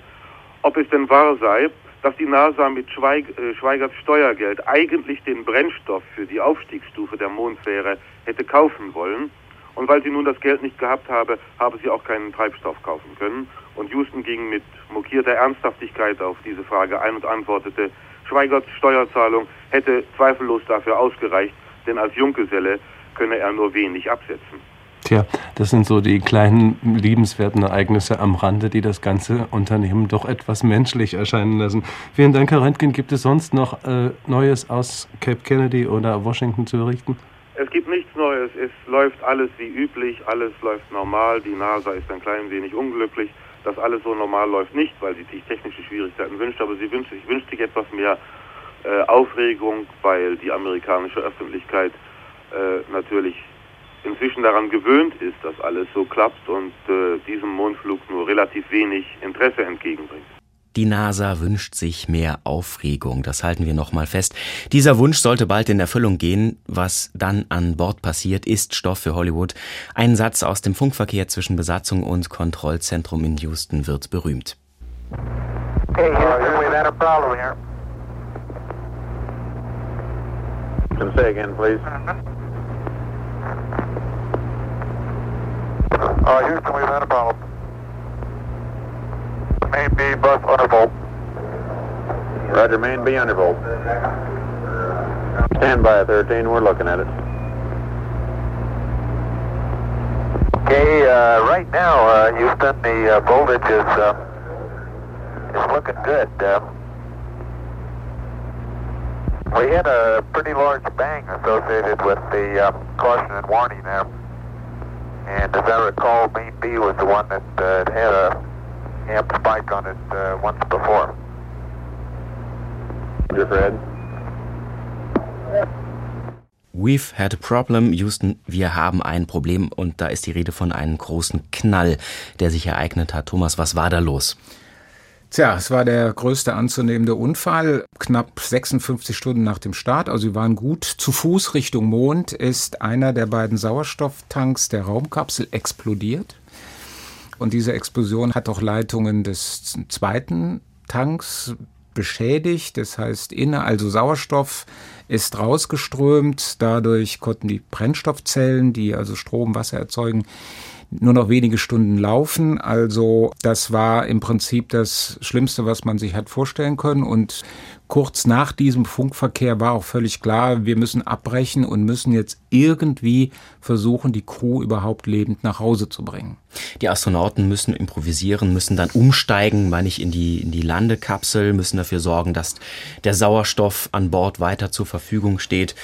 ob es denn wahr sei, dass die NASA mit Schweig äh, Schweigerts Steuergeld eigentlich den Brennstoff für die Aufstiegsstufe der Mondfähre hätte kaufen wollen. Und weil sie nun das Geld nicht gehabt habe, habe sie auch keinen Treibstoff kaufen können. Und Houston ging mit mokierter Ernsthaftigkeit auf diese Frage ein und antwortete, Schweigerts Steuerzahlung hätte zweifellos dafür ausgereicht, denn als Junggeselle könne er nur wenig absetzen. Tja, das sind so die kleinen liebenswerten Ereignisse am Rande, die das ganze Unternehmen doch etwas menschlich erscheinen lassen. Vielen Dank, Herr Röntgen. Gibt es sonst noch äh, Neues aus Cape Kennedy oder Washington zu berichten? Es gibt nichts Neues. Es läuft alles wie üblich. Alles läuft normal. Die NASA ist ein klein wenig unglücklich dass alles so normal läuft, nicht, weil sie sich technische Schwierigkeiten wünscht, aber sie wünscht sich, wünscht sich etwas mehr äh, Aufregung, weil die amerikanische Öffentlichkeit äh, natürlich inzwischen daran gewöhnt ist, dass alles so klappt und äh, diesem Mondflug nur relativ wenig Interesse entgegenbringt. Die NASA wünscht sich mehr Aufregung, das halten wir nochmal fest. Dieser Wunsch sollte bald in Erfüllung gehen. Was dann an Bord passiert, ist Stoff für Hollywood. Ein Satz aus dem Funkverkehr zwischen Besatzung und Kontrollzentrum in Houston wird berühmt. Hey, Houston, we've had a problem here. Can say again, please. Uh, Houston, we've had a problem. Main B bus undervolt. Roger, main B undervolt. Stand by 13, we're looking at it. Okay, uh, right now, uh, Houston, the uh, voltage is uh, is looking good. Uh, we had a pretty large bang associated with the uh, caution and warning there. And as I recall, main B was the one that uh, had a amp spike on it uh, once before. Roger, Fred. We've had a problem, Houston. Wir haben ein Problem und da ist die Rede von einem großen Knall, der sich ereignet hat. Thomas, was war da los? Tja, es war der größte anzunehmende Unfall. Knapp 56 Stunden nach dem Start, also sie waren gut zu Fuß Richtung Mond, ist einer der beiden Sauerstofftanks der Raumkapsel explodiert. Und diese Explosion hat auch Leitungen des zweiten Tanks beschädigt. Das heißt, inne, also Sauerstoff ist rausgeströmt. Dadurch konnten die Brennstoffzellen, die also Strom, Wasser erzeugen, nur noch wenige Stunden laufen. Also das war im Prinzip das Schlimmste, was man sich hat vorstellen können. Und kurz nach diesem Funkverkehr war auch völlig klar, wir müssen abbrechen und müssen jetzt irgendwie versuchen, die Crew überhaupt lebend nach Hause zu bringen. Die Astronauten müssen improvisieren, müssen dann umsteigen, meine ich, in die, in die Landekapsel, müssen dafür sorgen, dass der Sauerstoff an Bord weiter zur Verfügung steht.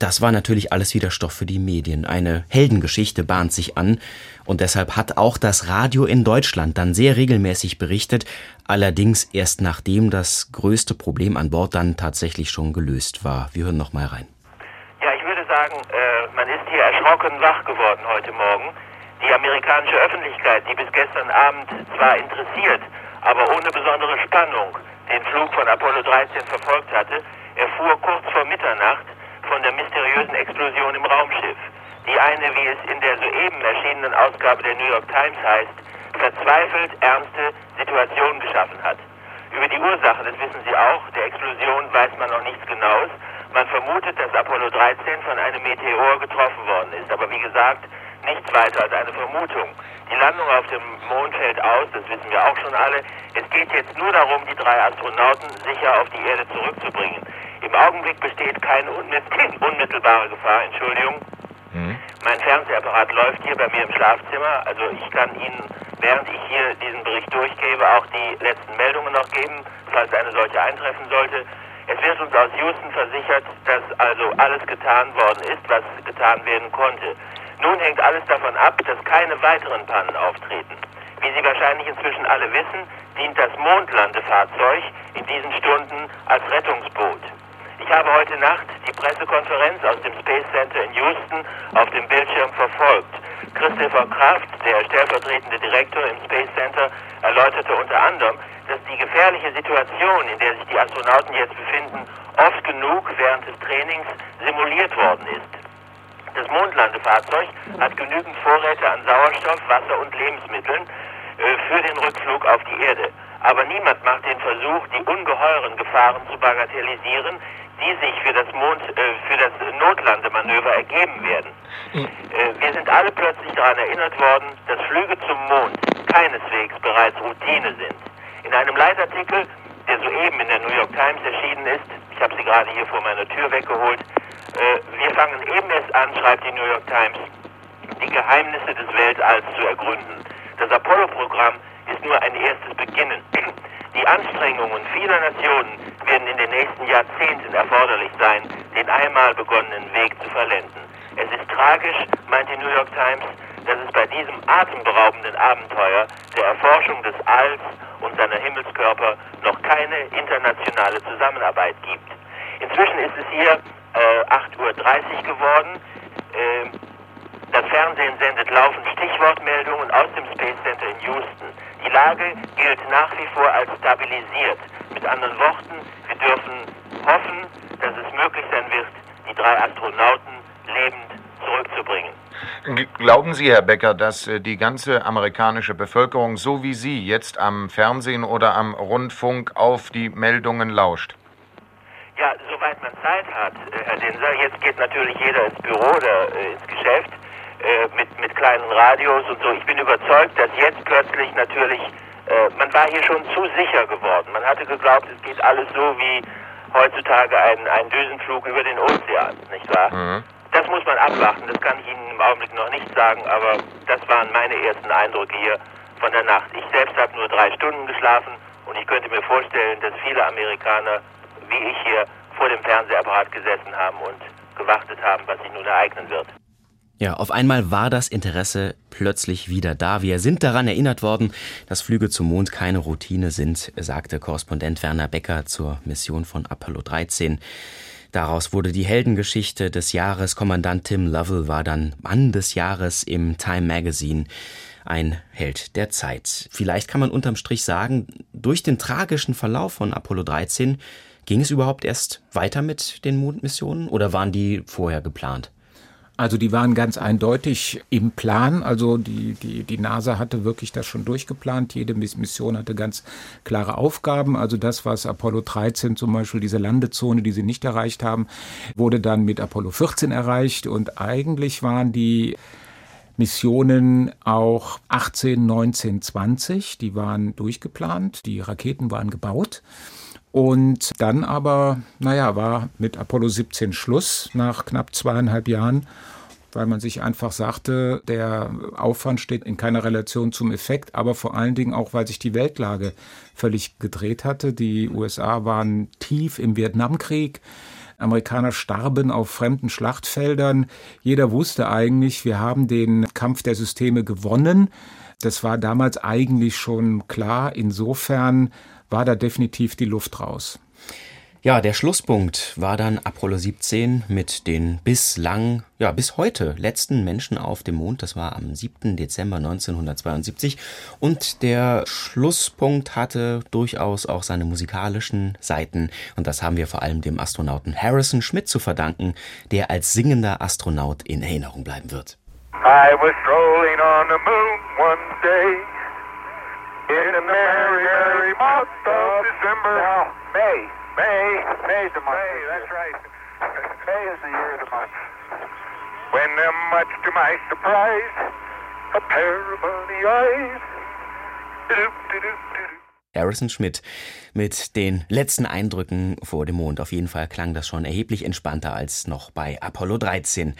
Das war natürlich alles wieder Stoff für die Medien. Eine Heldengeschichte bahnt sich an und deshalb hat auch das Radio in Deutschland dann sehr regelmäßig berichtet, allerdings erst nachdem das größte Problem an Bord dann tatsächlich schon gelöst war. Wir hören noch mal rein. Ja, ich würde sagen, äh, man ist hier erschrocken wach geworden heute Morgen. Die amerikanische Öffentlichkeit, die bis gestern Abend zwar interessiert, aber ohne besondere Spannung den Flug von Apollo 13 verfolgt hatte, erfuhr kurz vor Mitternacht, von der mysteriösen Explosion im Raumschiff, die eine, wie es in der soeben erschienenen Ausgabe der New York Times heißt, verzweifelt ernste Situation geschaffen hat. Über die Ursache, das wissen Sie auch, der Explosion weiß man noch nichts Genaues. Man vermutet, dass Apollo 13 von einem Meteor getroffen worden ist, aber wie gesagt, nichts weiter als eine Vermutung. Die Landung auf dem Mond fällt aus, das wissen wir auch schon alle. Es geht jetzt nur darum, die drei Astronauten sicher auf die Erde zurückzubringen. Im Augenblick besteht keine unmittelbare Gefahr, Entschuldigung. Mhm. Mein Fernsehapparat läuft hier bei mir im Schlafzimmer. Also ich kann Ihnen, während ich hier diesen Bericht durchgebe, auch die letzten Meldungen noch geben, falls eine solche eintreffen sollte. Es wird uns aus Houston versichert, dass also alles getan worden ist, was getan werden konnte. Nun hängt alles davon ab, dass keine weiteren Pannen auftreten. Wie Sie wahrscheinlich inzwischen alle wissen, dient das Mondlandefahrzeug in diesen Stunden als Rettungsboot. Ich habe heute Nacht die Pressekonferenz aus dem Space Center in Houston auf dem Bildschirm verfolgt. Christopher Kraft, der stellvertretende Direktor im Space Center, erläuterte unter anderem, dass die gefährliche Situation, in der sich die Astronauten jetzt befinden, oft genug während des Trainings simuliert worden ist. Das Mondlandefahrzeug hat genügend Vorräte an Sauerstoff, Wasser und Lebensmitteln äh, für den Rückflug auf die Erde. Aber niemand macht den Versuch, die ungeheuren Gefahren zu bagatellisieren, die sich für das Mond, äh, für das Notlandemanöver ergeben werden. Mhm. Äh, wir sind alle plötzlich daran erinnert worden, dass Flüge zum Mond keineswegs bereits Routine sind. In einem Leitartikel, der soeben in der New York Times erschienen ist, ich habe sie gerade hier vor meiner Tür weggeholt, äh, wir fangen eben erst an, schreibt die New York Times, die Geheimnisse des Weltalls zu ergründen. Das Apollo-Programm ist nur ein erstes Beginnen. Die Anstrengungen vieler Nationen werden in den nächsten Jahrzehnten erforderlich sein, den einmal begonnenen Weg zu verlenden. Es ist tragisch, meint die New York Times, dass es bei diesem atemberaubenden Abenteuer der Erforschung des Alls und seiner Himmelskörper noch keine internationale Zusammenarbeit gibt. Inzwischen ist es hier äh, 8.30 Uhr geworden. Äh, das Fernsehen sendet laufend Stichwortmeldungen aus dem Space Center in Houston. Die Lage gilt nach wie vor als stabilisiert. Mit anderen Worten, wir dürfen hoffen, dass es möglich sein wird, die drei Astronauten lebend zurückzubringen. Glauben Sie, Herr Becker, dass äh, die ganze amerikanische Bevölkerung, so wie Sie, jetzt am Fernsehen oder am Rundfunk auf die Meldungen lauscht? Ja, soweit man Zeit hat, äh, Herr Dinser. Jetzt geht natürlich jeder ins Büro oder äh, ins Geschäft. Äh, mit, mit kleinen Radios und so. Ich bin überzeugt, dass jetzt plötzlich natürlich, äh, man war hier schon zu sicher geworden. Man hatte geglaubt, es geht alles so wie heutzutage ein, ein Düsenflug über den Ozean, nicht wahr? Mhm. Das muss man abwarten, das kann ich Ihnen im Augenblick noch nicht sagen, aber das waren meine ersten Eindrücke hier von der Nacht. Ich selbst habe nur drei Stunden geschlafen und ich könnte mir vorstellen, dass viele Amerikaner wie ich hier vor dem Fernsehapparat gesessen haben und gewartet haben, was sich nun ereignen wird. Ja, auf einmal war das Interesse plötzlich wieder da. Wir sind daran erinnert worden, dass Flüge zum Mond keine Routine sind, sagte Korrespondent Werner Becker zur Mission von Apollo 13. Daraus wurde die Heldengeschichte des Jahres. Kommandant Tim Lovell war dann Mann des Jahres im Time Magazine. Ein Held der Zeit. Vielleicht kann man unterm Strich sagen, durch den tragischen Verlauf von Apollo 13 ging es überhaupt erst weiter mit den Mondmissionen oder waren die vorher geplant? Also die waren ganz eindeutig im Plan. Also die, die, die NASA hatte wirklich das schon durchgeplant. Jede Mission hatte ganz klare Aufgaben. Also das, was Apollo 13 zum Beispiel, diese Landezone, die sie nicht erreicht haben, wurde dann mit Apollo 14 erreicht. Und eigentlich waren die Missionen auch 18, 19, 20. Die waren durchgeplant, die Raketen waren gebaut. Und dann aber, naja, war mit Apollo 17 Schluss nach knapp zweieinhalb Jahren, weil man sich einfach sagte, der Aufwand steht in keiner Relation zum Effekt, aber vor allen Dingen auch, weil sich die Weltlage völlig gedreht hatte. Die USA waren tief im Vietnamkrieg. Amerikaner starben auf fremden Schlachtfeldern. Jeder wusste eigentlich, wir haben den Kampf der Systeme gewonnen. Das war damals eigentlich schon klar. Insofern war da definitiv die Luft raus. Ja, der Schlusspunkt war dann Apollo 17 mit den bislang, ja, bis heute letzten Menschen auf dem Mond. Das war am 7. Dezember 1972. Und der Schlusspunkt hatte durchaus auch seine musikalischen Seiten. Und das haben wir vor allem dem Astronauten Harrison Schmidt zu verdanken, der als singender Astronaut in Erinnerung bleiben wird. I was strolling on the moon one day in a merry, merry month of December. Now, May. May. May's the month. May, that's right. [laughs] May is the year of the month. When, uh, much to my surprise, a pair of bunny eyes. Harrison Schmidt mit den letzten Eindrücken vor dem Mond. Auf jeden Fall klang das schon erheblich entspannter als noch bei Apollo 13.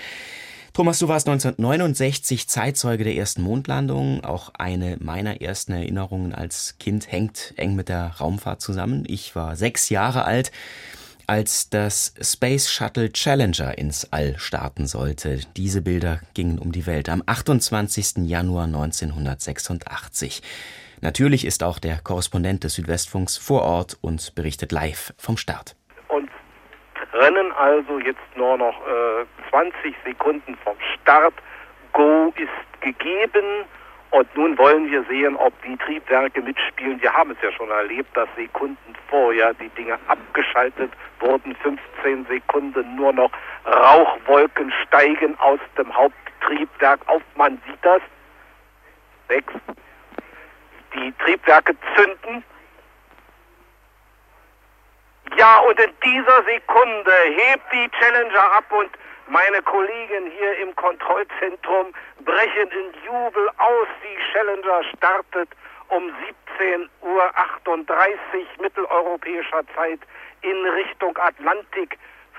Thomas, du warst 1969 Zeitzeuge der ersten Mondlandung. Auch eine meiner ersten Erinnerungen als Kind hängt eng mit der Raumfahrt zusammen. Ich war sechs Jahre alt, als das Space Shuttle Challenger ins All starten sollte. Diese Bilder gingen um die Welt am 28. Januar 1986. Natürlich ist auch der Korrespondent des Südwestfunks vor Ort und berichtet live vom Start. Rennen also jetzt nur noch äh, 20 Sekunden vom Start. Go ist gegeben. Und nun wollen wir sehen, ob die Triebwerke mitspielen. Wir haben es ja schon erlebt, dass Sekunden vorher die Dinge abgeschaltet wurden. 15 Sekunden nur noch Rauchwolken steigen aus dem Haupttriebwerk auf. Man sieht das. Sechs. Die Triebwerke zünden. Ja, und in dieser Sekunde hebt die Challenger ab und meine Kollegen hier im Kontrollzentrum brechen in Jubel aus. Die Challenger startet um 17.38 Uhr mitteleuropäischer Zeit in Richtung Atlantik,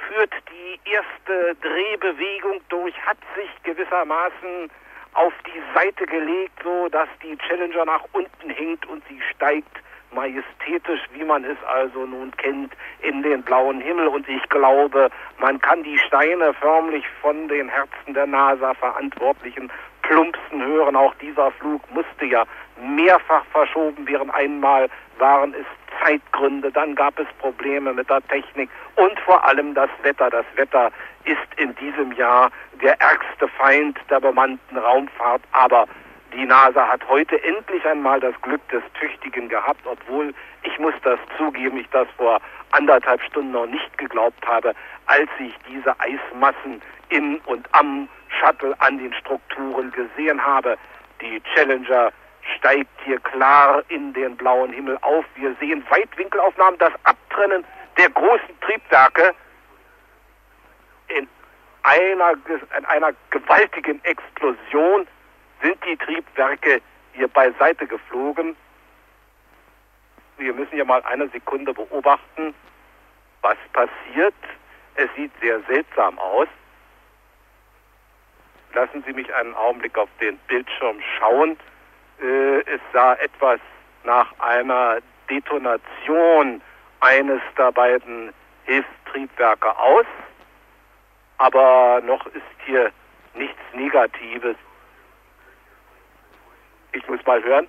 führt die erste Drehbewegung durch, hat sich gewissermaßen auf die Seite gelegt, so dass die Challenger nach unten hängt und sie steigt majestätisch, wie man es also nun kennt, in den blauen Himmel. Und ich glaube, man kann die Steine förmlich von den Herzen der NASA-Verantwortlichen plumpsen hören. Auch dieser Flug musste ja mehrfach verschoben werden. Einmal waren es Zeitgründe, dann gab es Probleme mit der Technik und vor allem das Wetter. Das Wetter ist in diesem Jahr der ärgste Feind der bemannten Raumfahrt, aber die NASA hat heute endlich einmal das Glück des Tüchtigen gehabt, obwohl ich muss das zugeben, ich das vor anderthalb Stunden noch nicht geglaubt habe, als ich diese Eismassen in und am Shuttle an den Strukturen gesehen habe. Die Challenger steigt hier klar in den blauen Himmel auf. Wir sehen Weitwinkelaufnahmen, das Abtrennen der großen Triebwerke in einer, in einer gewaltigen Explosion sind die Triebwerke hier beiseite geflogen. Wir müssen ja mal eine Sekunde beobachten, was passiert. Es sieht sehr seltsam aus. Lassen Sie mich einen Augenblick auf den Bildschirm schauen. Äh, es sah etwas nach einer Detonation eines der beiden Hilfstriebwerke aus, aber noch ist hier nichts Negatives ich muss mal hören.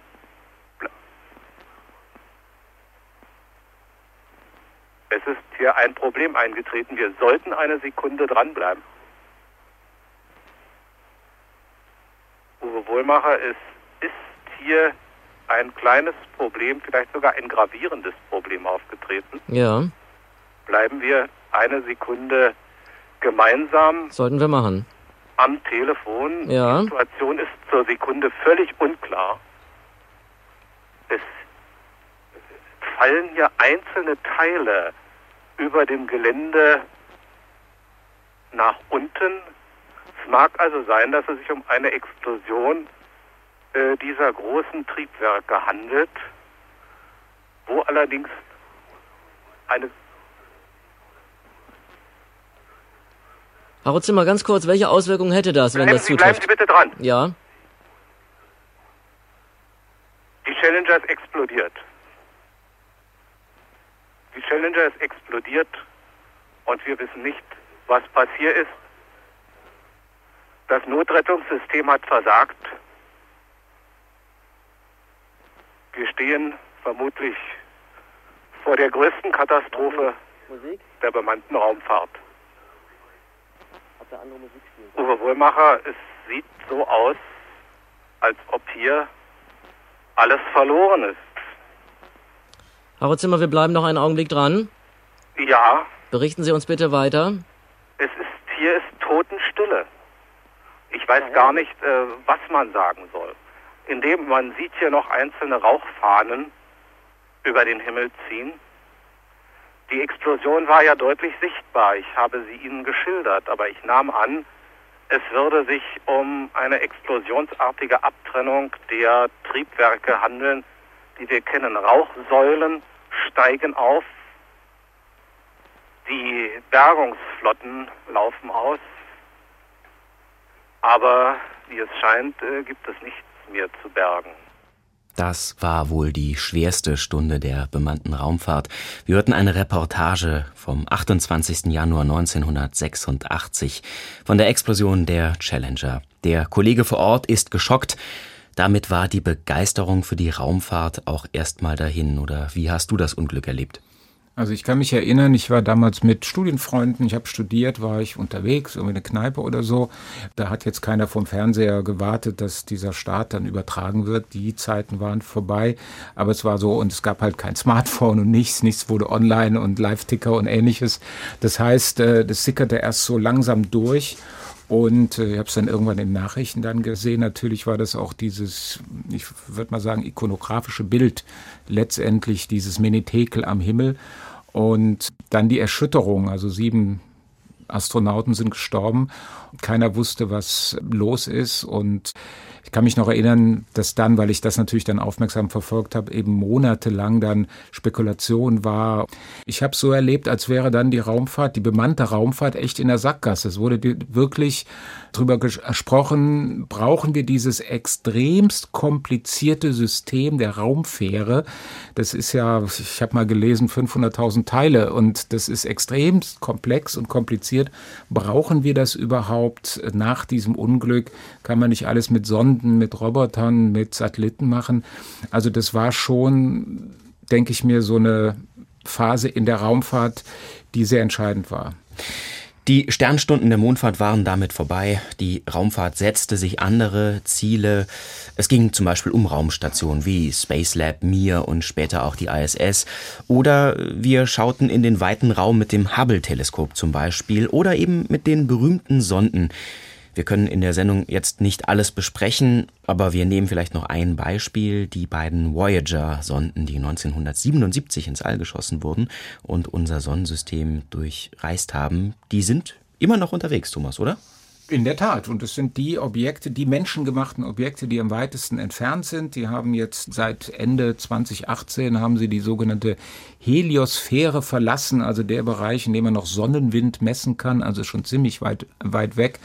Es ist hier ein Problem eingetreten. Wir sollten eine Sekunde dranbleiben. Uwe Wohlmacher, es ist hier ein kleines Problem, vielleicht sogar ein gravierendes Problem aufgetreten. Ja. Bleiben wir eine Sekunde gemeinsam. Sollten wir machen am Telefon. Ja. Die Situation ist zur Sekunde völlig unklar. Es fallen hier einzelne Teile über dem Gelände nach unten, Es mag also sein, dass es sich um eine Explosion äh, dieser großen Triebwerke handelt, wo allerdings eine Herr Rutzel, mal ganz kurz, welche Auswirkungen hätte das, wenn Bleiben das Sie, bleiben zutrifft? Sie bitte dran. Ja. Die Challenger ist explodiert. Die Challenger ist explodiert und wir wissen nicht, was passiert ist. Das Notrettungssystem hat versagt. Wir stehen vermutlich vor der größten Katastrophe der bemannten Raumfahrt. Uwe Wohlmacher, es sieht so aus, als ob hier alles verloren ist. Herr Rutzel, wir bleiben noch einen Augenblick dran. Ja, Berichten Sie uns bitte weiter. es ist hier ist Totenstille. Ich weiß gar nicht, äh, was man sagen soll. Indem man sieht hier noch einzelne Rauchfahnen über den Himmel ziehen. Die Explosion war ja deutlich sichtbar. Ich habe sie Ihnen geschildert, aber ich nahm an, es würde sich um eine explosionsartige Abtrennung der Triebwerke handeln, die wir kennen. Rauchsäulen steigen auf, die Bergungsflotten laufen aus, aber wie es scheint, äh, gibt es nichts mehr zu bergen. Das war wohl die schwerste Stunde der bemannten Raumfahrt. Wir hörten eine Reportage vom 28. Januar 1986 von der Explosion der Challenger. Der Kollege vor Ort ist geschockt. Damit war die Begeisterung für die Raumfahrt auch erstmal dahin. Oder wie hast du das Unglück erlebt? Also ich kann mich erinnern, ich war damals mit Studienfreunden, ich habe studiert, war ich unterwegs, irgendwie eine Kneipe oder so. Da hat jetzt keiner vom Fernseher gewartet, dass dieser Start dann übertragen wird. Die Zeiten waren vorbei, aber es war so und es gab halt kein Smartphone und nichts, nichts wurde online und Live-Ticker und ähnliches. Das heißt, äh, das sickerte erst so langsam durch. Und äh, ich habe es dann irgendwann in Nachrichten dann gesehen. Natürlich war das auch dieses, ich würde mal sagen, ikonografische Bild, letztendlich dieses Menetekel am Himmel. Und dann die Erschütterung, also sieben Astronauten sind gestorben. Keiner wusste, was los ist. Und ich kann mich noch erinnern, dass dann, weil ich das natürlich dann aufmerksam verfolgt habe, eben monatelang dann Spekulation war. Ich habe so erlebt, als wäre dann die Raumfahrt, die bemannte Raumfahrt echt in der Sackgasse. Es wurde wirklich drüber gesprochen, brauchen wir dieses extremst komplizierte System der Raumfähre. Das ist ja, ich habe mal gelesen, 500.000 Teile und das ist extremst komplex und kompliziert. Brauchen wir das überhaupt nach diesem Unglück? Kann man nicht alles mit Sonden, mit Robotern, mit Satelliten machen? Also das war schon, denke ich mir, so eine Phase in der Raumfahrt, die sehr entscheidend war. Die Sternstunden der Mondfahrt waren damit vorbei. Die Raumfahrt setzte sich andere Ziele. Es ging zum Beispiel um Raumstationen wie Space Lab, Mir und später auch die ISS. Oder wir schauten in den weiten Raum mit dem Hubble-Teleskop zum Beispiel oder eben mit den berühmten Sonden. Wir können in der Sendung jetzt nicht alles besprechen, aber wir nehmen vielleicht noch ein Beispiel. Die beiden Voyager-Sonden, die 1977 ins All geschossen wurden und unser Sonnensystem durchreist haben, die sind immer noch unterwegs, Thomas, oder? In der Tat. Und es sind die Objekte, die menschengemachten Objekte, die am weitesten entfernt sind. Die haben jetzt seit Ende 2018 haben sie die sogenannte Heliosphäre verlassen, also der Bereich, in dem man noch Sonnenwind messen kann, also schon ziemlich weit, weit weg.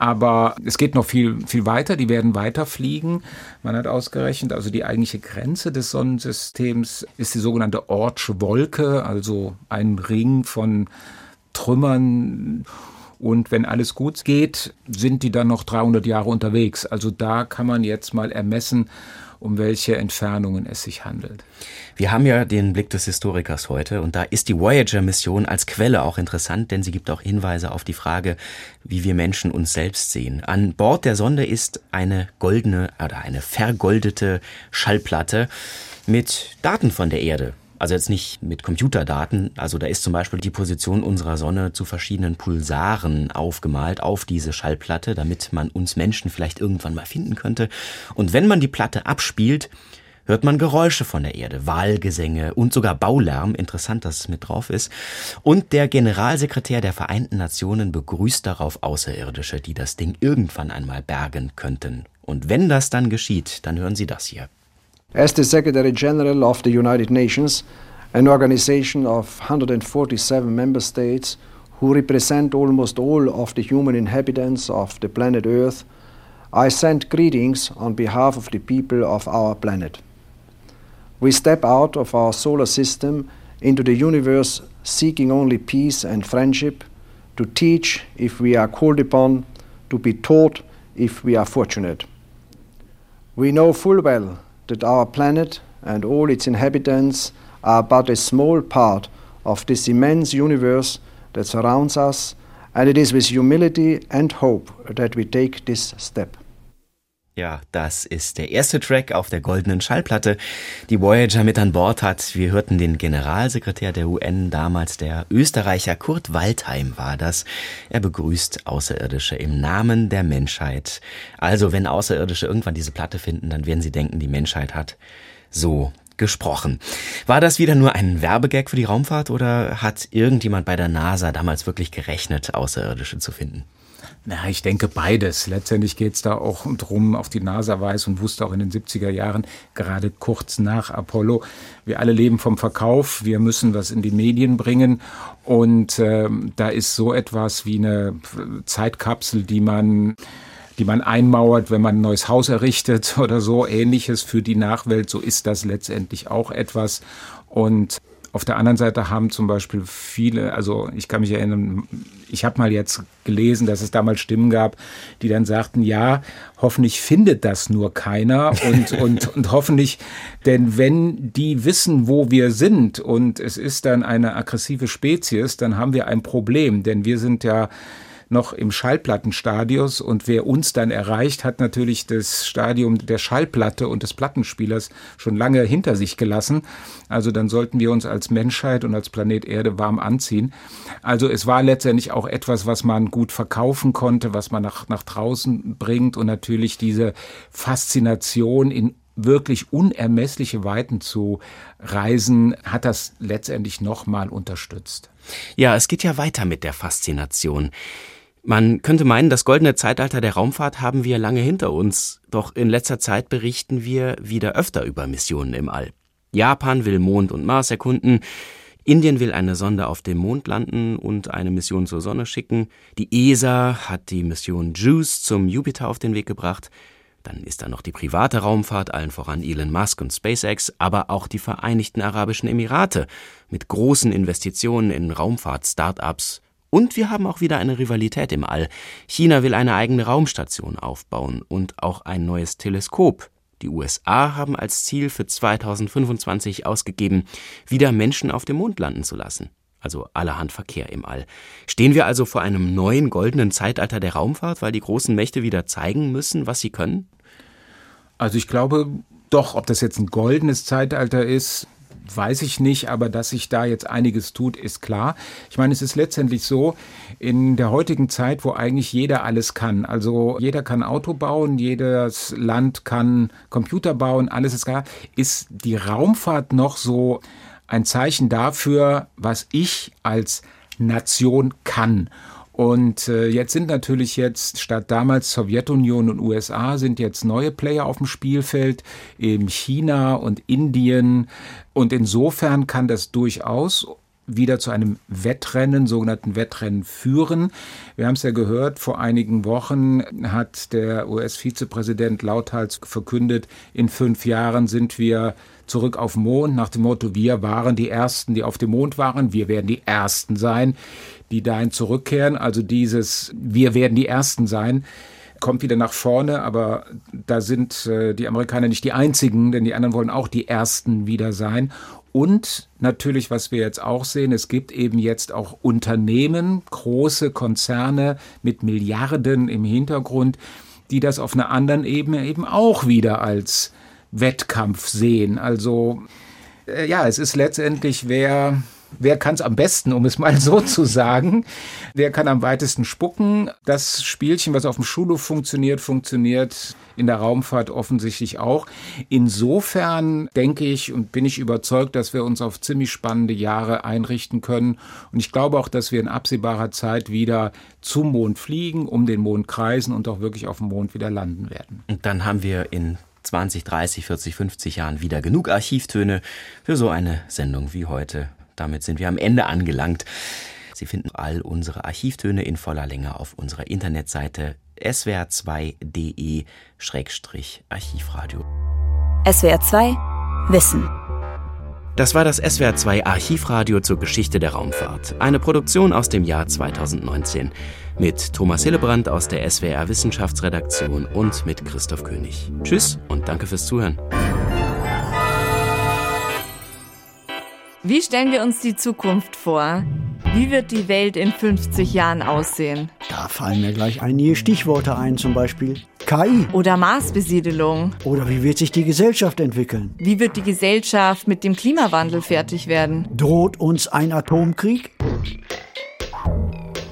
Aber es geht noch viel, viel weiter. Die werden weiter fliegen. Man hat ausgerechnet, also die eigentliche Grenze des Sonnensystems ist die sogenannte Ortsche Wolke, also ein Ring von Trümmern und wenn alles gut geht, sind die dann noch 300 Jahre unterwegs. Also da kann man jetzt mal ermessen, um welche Entfernungen es sich handelt. Wir haben ja den Blick des Historikers heute und da ist die Voyager-Mission als Quelle auch interessant, denn sie gibt auch Hinweise auf die Frage, wie wir Menschen uns selbst sehen. An Bord der Sonde ist eine goldene oder eine vergoldete Schallplatte mit Daten von der Erde. Also jetzt nicht mit Computerdaten. Also da ist zum Beispiel die Position unserer Sonne zu verschiedenen Pulsaren aufgemalt auf diese Schallplatte, damit man uns Menschen vielleicht irgendwann mal finden könnte. Und wenn man die Platte abspielt, hört man Geräusche von der Erde, Wahlgesänge und sogar Baulärm. Interessant, dass es mit drauf ist. Und der Generalsekretär der Vereinten Nationen begrüßt darauf Außerirdische, die das Ding irgendwann einmal bergen könnten. Und wenn das dann geschieht, dann hören Sie das hier. As the Secretary General of the United Nations, an organization of 147 member states who represent almost all of the human inhabitants of the planet Earth, I send greetings on behalf of the people of our planet. We step out of our solar system into the universe seeking only peace and friendship, to teach if we are called upon, to be taught if we are fortunate. We know full well that our planet and all its inhabitants are but a small part of this immense universe that surrounds us, and it is with humility and hope that we take this step. Ja, das ist der erste Track auf der goldenen Schallplatte, die Voyager mit an Bord hat. Wir hörten den Generalsekretär der UN, damals der Österreicher Kurt Waldheim war das. Er begrüßt Außerirdische im Namen der Menschheit. Also, wenn Außerirdische irgendwann diese Platte finden, dann werden sie denken, die Menschheit hat so gesprochen. War das wieder nur ein Werbegag für die Raumfahrt oder hat irgendjemand bei der NASA damals wirklich gerechnet, Außerirdische zu finden? Na, ich denke beides. Letztendlich geht es da auch drum, auf die NASA weiß und wusste auch in den 70er Jahren, gerade kurz nach Apollo, wir alle leben vom Verkauf, wir müssen was in die Medien bringen und äh, da ist so etwas wie eine Zeitkapsel, die man die man einmauert, wenn man ein neues Haus errichtet [laughs] oder so ähnliches für die Nachwelt. So ist das letztendlich auch etwas. Und auf der anderen Seite haben zum Beispiel viele, also ich kann mich erinnern, ich habe mal jetzt gelesen, dass es damals Stimmen gab, die dann sagten, ja, hoffentlich findet das nur keiner und, [laughs] und, und hoffentlich, denn wenn die wissen, wo wir sind und es ist dann eine aggressive Spezies, dann haben wir ein Problem, denn wir sind ja noch im Schallplattenstadius und wer uns dann erreicht, hat natürlich das Stadium der Schallplatte und des Plattenspielers schon lange hinter sich gelassen. Also dann sollten wir uns als Menschheit und als Planet Erde warm anziehen. Also es war letztendlich auch etwas, was man gut verkaufen konnte, was man nach, nach draußen bringt und natürlich diese Faszination in wirklich unermessliche Weiten zu reisen, hat das letztendlich nochmal unterstützt. Ja, es geht ja weiter mit der Faszination. Man könnte meinen, das goldene Zeitalter der Raumfahrt haben wir lange hinter uns, doch in letzter Zeit berichten wir wieder öfter über Missionen im All. Japan will Mond und Mars erkunden, Indien will eine Sonde auf dem Mond landen und eine Mission zur Sonne schicken, die ESA hat die Mission JUICE zum Jupiter auf den Weg gebracht, dann ist da noch die private Raumfahrt, allen voran Elon Musk und SpaceX, aber auch die Vereinigten Arabischen Emirate mit großen Investitionen in Raumfahrt-Startups und wir haben auch wieder eine Rivalität im All. China will eine eigene Raumstation aufbauen und auch ein neues Teleskop. Die USA haben als Ziel für 2025 ausgegeben, wieder Menschen auf dem Mond landen zu lassen. Also allerhand Verkehr im All. Stehen wir also vor einem neuen goldenen Zeitalter der Raumfahrt, weil die großen Mächte wieder zeigen müssen, was sie können? Also ich glaube doch, ob das jetzt ein goldenes Zeitalter ist, weiß ich nicht, aber dass sich da jetzt einiges tut, ist klar. Ich meine, es ist letztendlich so, in der heutigen Zeit, wo eigentlich jeder alles kann, also jeder kann Auto bauen, jedes Land kann Computer bauen, alles ist klar, ist die Raumfahrt noch so ein Zeichen dafür, was ich als Nation kann. Und äh, jetzt sind natürlich jetzt statt damals Sowjetunion und USA sind jetzt neue Player auf dem Spielfeld, eben China und Indien. Und insofern kann das durchaus wieder zu einem Wettrennen, sogenannten Wettrennen führen. Wir haben es ja gehört, vor einigen Wochen hat der US-Vizepräsident lauthals verkündet, in fünf Jahren sind wir zurück auf Mond, nach dem Motto, wir waren die Ersten, die auf dem Mond waren, wir werden die Ersten sein die dahin zurückkehren. Also dieses Wir werden die Ersten sein kommt wieder nach vorne, aber da sind äh, die Amerikaner nicht die einzigen, denn die anderen wollen auch die Ersten wieder sein. Und natürlich, was wir jetzt auch sehen, es gibt eben jetzt auch Unternehmen, große Konzerne mit Milliarden im Hintergrund, die das auf einer anderen Ebene eben auch wieder als Wettkampf sehen. Also äh, ja, es ist letztendlich, wer Wer kann es am besten, um es mal [laughs] so zu sagen? Wer kann am weitesten spucken? Das Spielchen, was auf dem Schulhof funktioniert, funktioniert in der Raumfahrt offensichtlich auch. Insofern denke ich und bin ich überzeugt, dass wir uns auf ziemlich spannende Jahre einrichten können. Und ich glaube auch, dass wir in absehbarer Zeit wieder zum Mond fliegen, um den Mond kreisen und auch wirklich auf dem Mond wieder landen werden. Und dann haben wir in 20, 30, 40, 50 Jahren wieder genug Archivtöne für so eine Sendung wie heute. Damit sind wir am Ende angelangt. Sie finden all unsere Archivtöne in voller Länge auf unserer Internetseite swr2.de-archivradio. SWR 2 Wissen. Das war das SWR 2 Archivradio zur Geschichte der Raumfahrt. Eine Produktion aus dem Jahr 2019. Mit Thomas Hillebrand aus der SWR Wissenschaftsredaktion und mit Christoph König. Tschüss und danke fürs Zuhören. Wie stellen wir uns die Zukunft vor? Wie wird die Welt in 50 Jahren aussehen? Da fallen mir gleich einige Stichworte ein, zum Beispiel KI. Oder Marsbesiedelung. Oder wie wird sich die Gesellschaft entwickeln? Wie wird die Gesellschaft mit dem Klimawandel fertig werden? Droht uns ein Atomkrieg?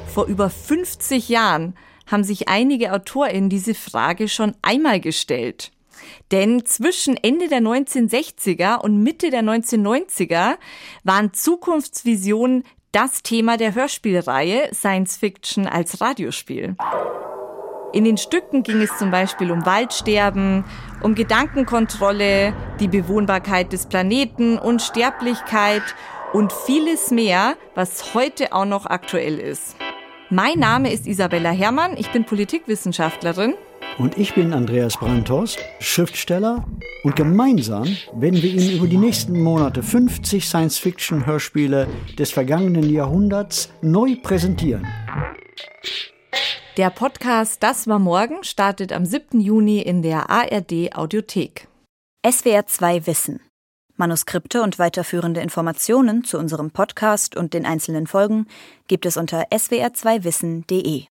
Vor über 50 Jahren haben sich einige AutorInnen diese Frage schon einmal gestellt. Denn zwischen Ende der 1960er und Mitte der 1990er waren Zukunftsvisionen das Thema der Hörspielreihe Science Fiction als Radiospiel. In den Stücken ging es zum Beispiel um Waldsterben, um Gedankenkontrolle, die Bewohnbarkeit des Planeten, Unsterblichkeit und vieles mehr, was heute auch noch aktuell ist. Mein Name ist Isabella Herrmann, ich bin Politikwissenschaftlerin und ich bin Andreas Brandhorst, Schriftsteller. Und gemeinsam werden wir Ihnen über die nächsten Monate 50 Science-Fiction-Hörspiele des vergangenen Jahrhunderts neu präsentieren. Der Podcast Das war morgen startet am 7. Juni in der ARD Audiothek. SWR 2 Wissen. Manuskripte und weiterführende Informationen zu unserem Podcast und den einzelnen Folgen gibt es unter swr2wissen.de.